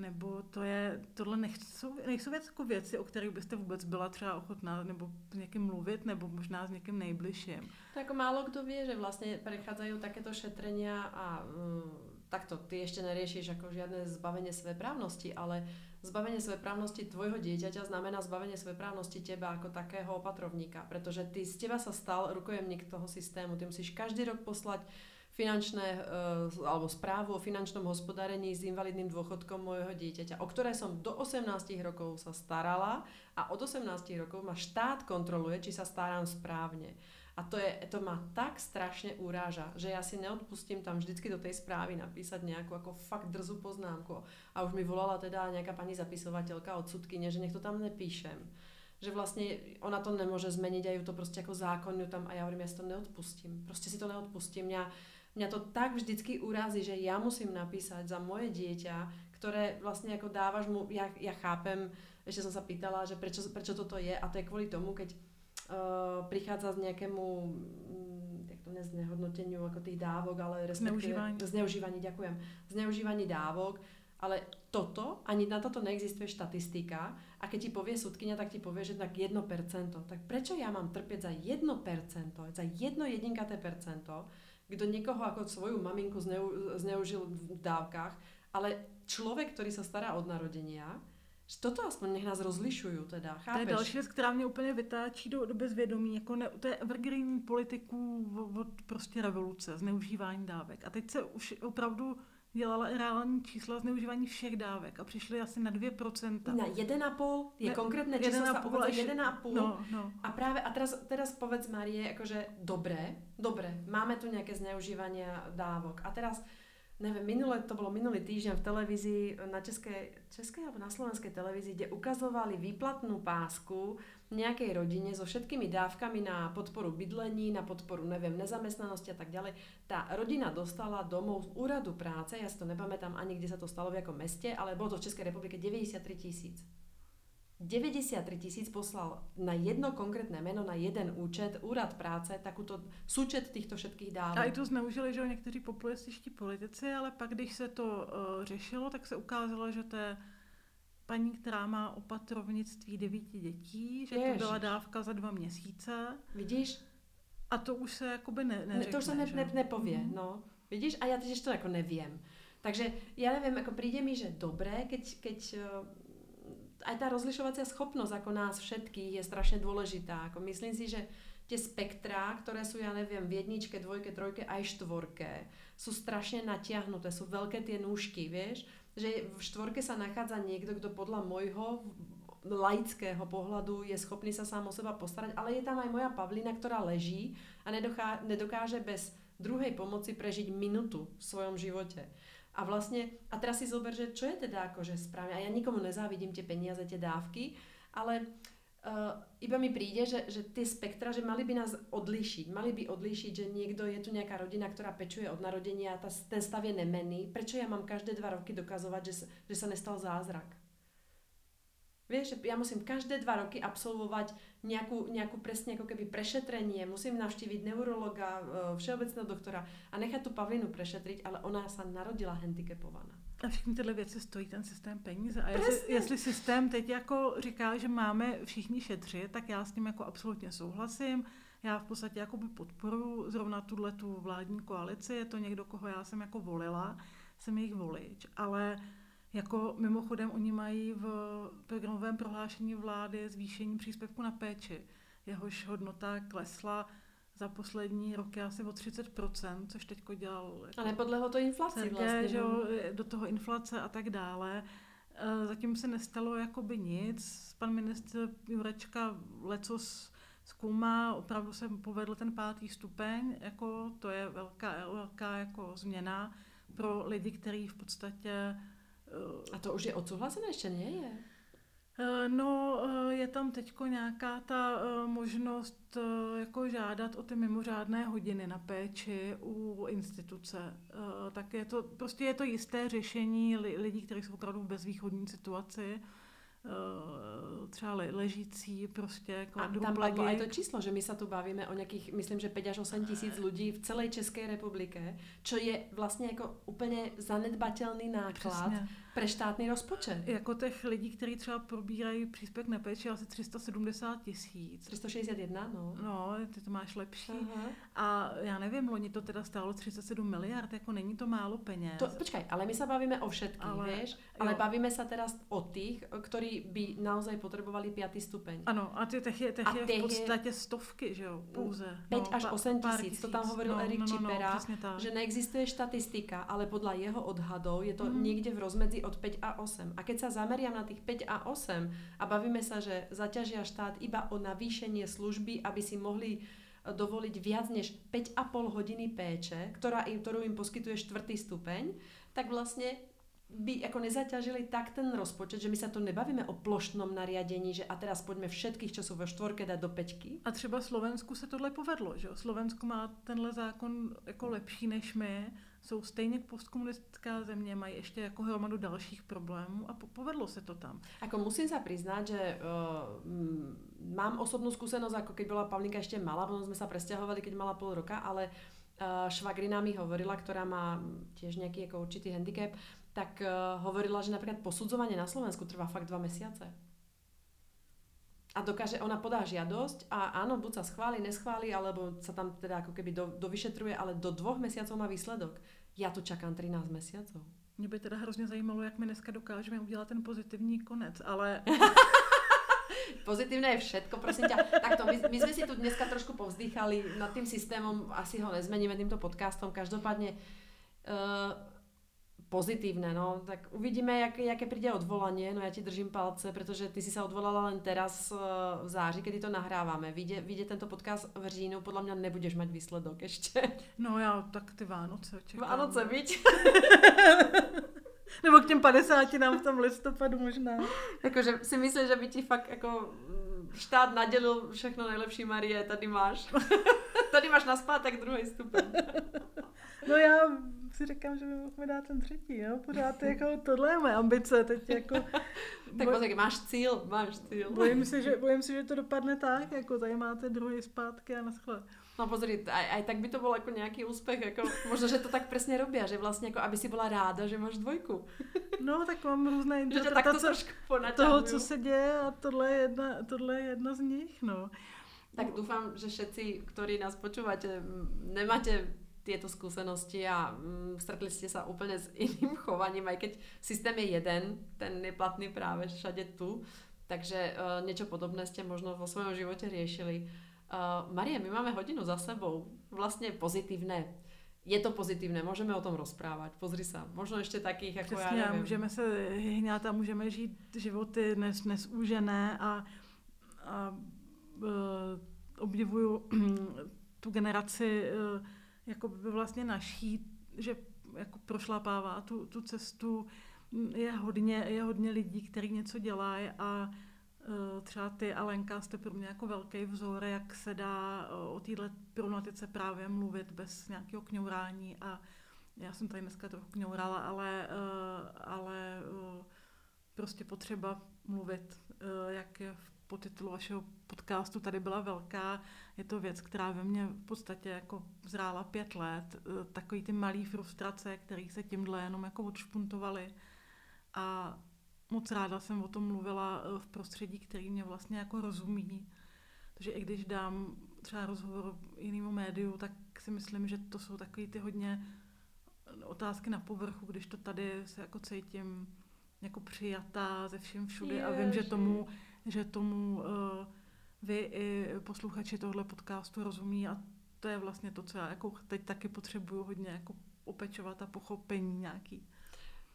nebo to je, tohle nejsou, nejsou věc, jako věci, o kterých byste vůbec byla třeba ochotná nebo s někým mluvit, nebo možná s někým nejbližším. To ako málo kto vie, že vlastne prechádzajú takéto šetrenia a um, takto, ty ešte neriešiš ako žiadne zbavenie právnosti, ale zbavenie právnosti tvojho dieťaťa znamená zbavenie právnosti teba ako takého opatrovníka, pretože ty z teba sa stal rukojemník toho systému. Ty musíš každý rok poslať finančné uh, alebo správu o finančnom hospodárení s invalidným dôchodkom môjho dieťaťa, o ktoré som do 18 rokov sa starala a od 18 rokov ma štát kontroluje, či sa starám správne. A to, je, to ma tak strašne uráža, že ja si neodpustím tam vždycky do tej správy napísať nejakú ako fakt drzú poznámku. A už mi volala teda nejaká pani zapisovateľka od sudkyne, že to tam nepíšem. Že vlastne ona to nemôže zmeniť a ju to proste ako zákon ju tam a ja hovorím, ja si to neodpustím. Proste si to neodpustím. Mňa, mňa to tak vždycky urazí, že ja musím napísať za moje dieťa, ktoré vlastne ako dávaš mu, ja, ja chápem, ešte som sa pýtala, že prečo, prečo toto je a to je kvôli tomu, keď uh, prichádza z nejakému mm, jak to ne, znehodnoteniu ako tých dávok, ale respektíve Zneužívání. zneužívaní, ďakujem, zneužívaní dávok, ale toto, ani na toto neexistuje štatistika a keď ti povie sudkynia, tak ti povie, že tak 1%. Tak prečo ja mám trpieť za 1%, za jedno jedinkaté percento, kto niekoho ako svoju maminku zneu, zneužil v dávkach, ale človek, ktorý sa stará od narodenia, že toto aspoň nech nás rozlišujú teda, To je chápeš? další věc, která mě úplně vytáčí do, do bezvědomí. Jako ne, to je evergreen politiků od, od prostě revoluce, zneužívání dávek. A teď se už opravdu dělala i reální čísla zneužívání všech dávek a přišli asi na 2%. Na 1,5 je Ne, konkrétne číslo sa 1,5 uvádza až- 1,5. No, no. A práve, a teraz, teraz povedz Marie, akože dobre, dobre, máme tu nejaké zneužívania dávok. A teraz, neviem, minule, to bolo minulý týždeň v televízii, na českej, českej alebo na slovenskej televízii, kde ukazovali výplatnú pásku nejakej rodine so všetkými dávkami na podporu bydlení, na podporu, neviem, nezamestnanosti a tak ďalej. Tá rodina dostala domov z úradu práce, ja si to nepamätám ani, kde sa to stalo v akom meste, ale bolo to v Českej republike 93 tisíc. 93 tisíc poslal na jedno konkrétne meno, na jeden účet, úrad práce, takúto súčet týchto všetkých dávok. A i to zneužili, že jo, někteří populističtí politici, ale pak, když se to uh, řešilo, tak se ukázalo, že to je paní, která má opatrovnictví devíti dětí, že Ježiš. to byla dávka za dva měsíce Vidíš? a to už se jakoby ne, Ne, neřekne, to už sa ne, že ne, jo. nepovie, Mhm. no. Vidíš? A ja tiež to ako neviem. Takže ja neviem, ako príde mi, že dobré, keď, keď eh, aj tá rozlišovacia schopnosť ako nás všetkých je strašne dôležitá. Ako myslím si, že tie spektrá, ktoré sú, ja neviem, v jedničke, dvojke, trojke, aj štvorke, sú strašne natiahnuté, sú veľké tie nůžky, vieš? Že v štvorke sa nachádza niekto, kto podľa môjho laického pohľadu je schopný sa sám o seba postarať, ale je tam aj moja Pavlína, ktorá leží a nedokáže bez druhej pomoci prežiť minutu v svojom živote. A vlastne, a teraz si zober, že čo je teda akože správne, a ja nikomu nezávidím tie peniaze, tie dávky, ale uh, iba mi príde, že, že tie spektra, že mali by nás odlíšiť, mali by odlíšiť, že niekto je tu nejaká rodina, ktorá pečuje od narodenia a tá, ten stav je nemenný, prečo ja mám každé dva roky dokazovať, že, že sa nestal zázrak? Vieš, že ja musím každé dva roky absolvovať nejakú, nejakú presne ako keby prešetrenie, musím navštíviť neurologa, e, všeobecného doktora a nechať tú Pavlinu prešetriť, ale ona sa narodila handicapovaná. A všechny tyhle věci stojí ten systém peníze. A jestli, jestli systém teď jako říká, že máme všichni šetřit, tak já s tím jako absolutně souhlasím. Já v podstatě jako podporu zrovna tuhle tu vládní koalici. Je to někdo, koho já jsem jako volila, jsem jejich volič. Ale jako mimochodem oni mají v programovém prohlášení vlády zvýšení příspěvku na péči. Jehož hodnota klesla za poslední roky asi o 30%, což teďko dělal... Jako a nepodlehlo to inflaci Sergej, vlastně. že no. jo, do toho inflace a tak dále. E, Zatím se nestalo jakoby nic. Pan ministr Jurečka lecos zkoumá, opravdu se povedl ten pátý stupeň, jako to je velká, velká jako změna pro lidi, kteří v podstatě A to už je odsouhlasené, ještě nie je. Eh, No, eh, je tam teď nějaká ta eh, možnost jako žádat o ty mimořádné hodiny na péči u instituce. Tak je to, prostě je to jisté řešení li- lidí, kteří jsou opravdu v bezvýchodní situaci, třeba le- ležící, prostě A tam padlo kvadruplegy. aj to číslo, že my sa tu bavíme o nejakých, myslím, že 5 až 8 tisíc ľudí v celej Českej republike, čo je vlastně jako úplně zanedbatelný náklad Přesně. pre štátny rozpočet. Jako těch lidí, kteří třeba probírají příspěvek na péči, asi 370 tisíc. 361, no. No, ty to máš lepší. Aha. A já nevím, loni to teda stálo 37 miliard, jako není to málo peněz. To, počkaj, ale my sa bavíme o všetkých, Ale- ale, vieš? Ale jo. bavíme sa teraz o tých, ktorí by naozaj potrebovali 5. stupeň. Ano, a ty těch je, těch A je v je- podstatě stovky, že jo, pouze. 5 až pa- 8 pár tisíc, to tam hovoril no, Erik no, no, Čipera, No, přesně tak. že neexistuje štatistika, ale podľa jeho odhadov je to mm. niekde v rozmedzi od 5 a 8. A keď sa zameriam na tých 5 a 8 a bavíme sa, že zaťažia štát iba o navýšenie služby, aby si mohli e, dovoliť viac než 5,5 hodiny péče, ktorá im, ktorú im poskytuje štvrtý stupeň, tak vlastne by ako nezaťažili tak ten rozpočet, že my sa tu nebavíme o plošnom nariadení, že a teraz poďme všetkých, čo sú vo štvorke, dať do peťky. A třeba Slovensku se tohle povedlo, že? Slovensko má tenhle zákon jako lepší než my, jsou stejně postkomunistická země, mají ještě jako hromadu dalších problémů a po- povedlo se to tam. Ako musím sa priznať, že uh, mám osobnú skúsenosť, ako keď bola Pavlinka ešte malá, potom sme sa presťahovali, keď mala pol roka, ale uh, švagrina mi hovorila, ktorá má tiež nejaký ako určitý handicap, tak uh, hovorila, že napríklad posudzovanie na Slovensku trvá fakt dva mesiace. A dokáže, ona podá žiadosť a áno, buď sa schváli, neschváli, alebo sa tam teda ako keby do, dovyšetruje, ale do dvoch mesiacov má výsledok. Ja tu čakám 13 mesiacov. Mě by teda hrozně zajímalo, jak my dneska dokážeme udělat ten pozitivní konec, ale [LAUGHS] Pozitívne je všetko, prosím ťa. Takto, my, my sme si tu dneska trošku povzdýchali nad tým systémom, asi ho nezmeníme týmto podcastom, každopádne uh, pozitívne, no, tak uvidíme, jak, jaké príde odvolanie, no ja ti držím palce, pretože ty si sa odvolala len teraz uh, v září, kedy to nahrávame. Vyjde, vyjde tento podcast v říjnu, podľa mňa nebudeš mať výsledok ešte. no já tak ty Vánoce očekávám. Vánoce, byť? [LAUGHS] Nebo k těm 50 nám v tom listopadu možná. Akože si myslím, že by ti fakt ako mm, štát nadelil všechno najlepší Marie, tady máš. [LAUGHS] tady máš na zpátek druhý stupeň. No já si říkám, že by mohl dát ten třetí, jo? Pořád jako tohle je moje ambice teď jako. [LAUGHS] Tak boj- pozri, máš cíl, máš cíl. bojím se, že, bojím se, že to dopadne tak, jako tady máte druhý zpátky a naschle. No pozri, aj, aj tak by to bol ako nejaký úspech, ako, možno, že to tak presne robia, že vlastne ako aby si bola ráda, že máš dvojku. No, tak mám různé interpretace ponaťahujú. toho, co se děje a tohle je jedna, tohle je jedna z nich, no. Tak dúfam, že všetci, ktorí nás počúvate, nemáte tieto skúsenosti a mm, stretli ste sa úplne s iným [LAUGHS] chovaním, aj keď systém je jeden, ten je platný práve všade tu, takže uh, niečo podobné ste možno vo svojom živote riešili. Uh, Marie, my máme hodinu za sebou, vlastne pozitívne. Je to pozitívne, môžeme o tom rozprávať. Pozri sa, možno ešte takých, ako Přesně, ja a neviem. můžeme se hňát a můžeme žít životy nes, nesúžené a, a uh, obdivuju [CLEARS THROAT] tu generaci uh, jako by vlastně naší, že jako prošlapává tu, tu cestu. Je hodně, je hodně lidí, kteří něco dělají a uh, třeba ty Alenka jste pro mě jako velký vzor, jak se dá uh, o této problematice právě mluvit bez nějakého kňourání a já jsem tady dneska trochu kňourala, ale, uh, ale prostě potřeba mluvit jak je v podtitulu vašeho podcastu tady byla velká. Je to věc, která ve mně v podstatě jako zrála pět let. Eh, Takový ty malý frustrace, které se tímhle jenom jako odšpuntovaly. A moc ráda jsem o tom mluvila eh, v prostředí, který mě vlastně jako rozumí. Takže i když dám třeba rozhovor jinému médiu, tak si myslím, že to jsou takový ty hodně otázky na povrchu, když to tady se jako cítím jako přijatá ze vším všudy a vím, že tomu, že tomu uh, vy i posluchači tohle podcastu rozumí a to je vlastně to, co já jako teď taky potřebuju hodně jako opečovat a pochopení nějaký.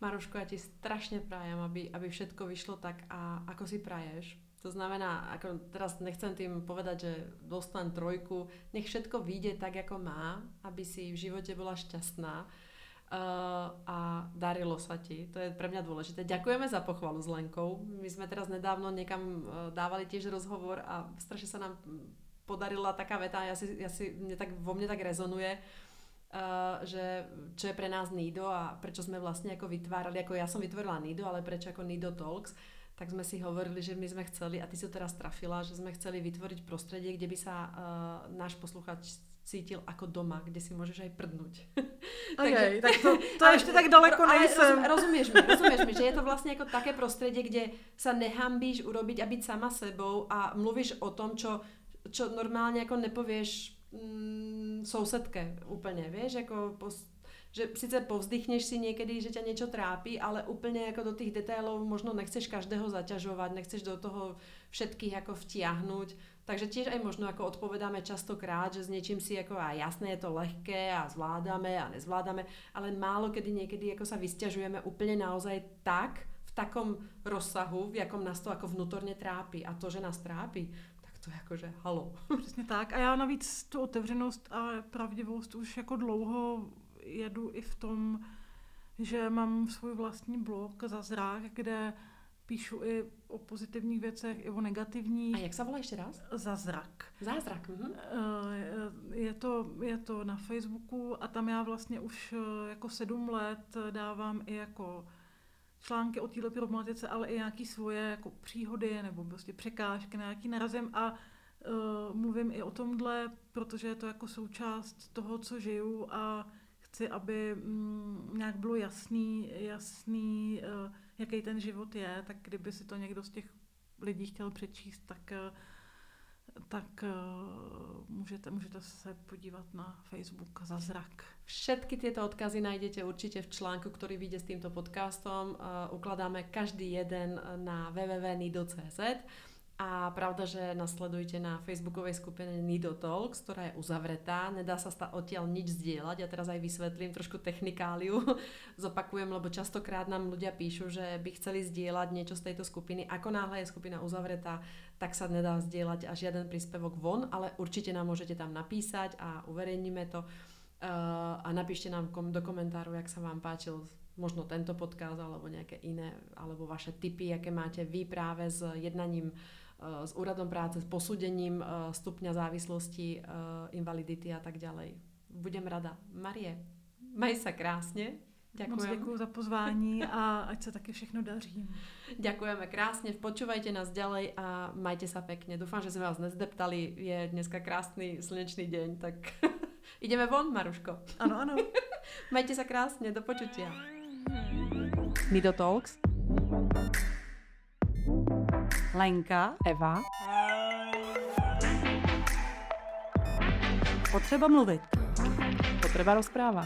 Maruško, ja ti strašne prajem, aby, aby všetko vyšlo tak, a, ako si praješ. To znamená, ako teraz nechcem tým povedať, že dostanem trojku, nech všetko vyjde tak, ako má, aby si v živote bola šťastná uh, a darilo sa ti. To je pre mňa dôležité. Ďakujeme za pochvalu s Lenkou. My sme teraz nedávno niekam uh, dávali tiež rozhovor a strašne sa nám podarila taká veta, ja si, ja si mne tak, vo mne tak rezonuje, Uh, že čo je pre nás Nido a prečo sme vlastne ako vytvárali, ako ja som vytvorila Nido, ale prečo ako Nido Talks, tak sme si hovorili, že my sme chceli, a ty si to teraz trafila, že sme chceli vytvoriť prostredie, kde by sa uh, náš posluchač cítil ako doma, kde si môžeš aj prdnúť. [LAUGHS] Takže, tak to, to [LAUGHS] ešte tak daleko ale nejsem. Rozum, rozumieš mi, rozumieš mi, že je to vlastne ako také prostredie, kde sa nehambíš urobiť a byť sama sebou a mluvíš o tom, čo, čo normálne ako nepovieš mm, sousedke úplně, vieš, jako pos, že sice povzdychneš si niekedy, že ťa niečo trápi, ale úplne ako do tých detailov možno nechceš každého zaťažovať, nechceš do toho všetkých ako vtiahnuť, takže tiež aj možno ako odpovedáme častokrát, že s niečím si ako a jasné je to lehké a zvládame a nezvládame, ale málo kedy niekedy ako sa vysťažujeme úplne naozaj tak, v takom rozsahu, v jakom nás to ako vnútorne trápi a to, že nás trápi, tak to je akože halo. Přesně tak. A já navíc tu otevřenost a pravdivost už jako dlouho jedu i v tom, že mám svůj vlastní blog za zrák, kde píšu i o pozitivních věcech, i o negativních. A jak se volá ještě raz? Zázrak. Zázrak. Mhm. Eh, Je to, je to na Facebooku a tam já vlastně už eh, jako sedm let dávám i jako články o této problematice, ale i nějaké svoje jako příhody nebo prostě překážky, na nějaký narazím a uh, mluvím i o tomhle, protože je to jako součást toho, co žiju a chci, aby mm, nějak bylo jasný, jasný uh, jaký ten život je, tak kdyby si to někdo z těch lidí chtěl přečíst, tak uh, tak uh, můžete, můžete se podívat na Facebook za zrak. Všetky tieto odkazy nájdete určite v článku, ktorý vyjde s týmto podcastom. Uh, ukladáme každý jeden na www.nido.cz a pravda, že nasledujte na facebookovej skupine Nido Talks, ktorá je uzavretá, nedá sa sta- odtiaľ nič zdieľať. Ja teraz aj vysvetlím trošku technikáliu, [LAUGHS] zopakujem, lebo častokrát nám ľudia píšu, že by chceli zdieľať niečo z tejto skupiny. Ako náhle je skupina uzavretá, tak sa nedá zdieľať a žiaden príspevok von, ale určite nám môžete tam napísať a uverejníme to. Uh, a napíšte nám do komentáru, jak sa vám páčil možno tento podcast alebo nejaké iné, alebo vaše tipy, aké máte vy práve s jednaním uh, s úradom práce, s posúdením uh, stupňa závislosti, uh, invalidity a tak ďalej. Budem rada. Marie, maj sa krásne. Moc Ďakujem. děkuji za pozvání a ať se taky všechno daří. Ďakujeme krásne, počúvajte nás ďalej a majte sa pekne. Dúfam, že sme vás nezdeptali, je dneska krásny slnečný deň, tak [LAUGHS] ideme von, Maruško. Ano, ano. [LAUGHS] Majte sa krásne, do počutia. Nido Talks. Lenka, Eva, potřeba mluvit. potreba rozpráva.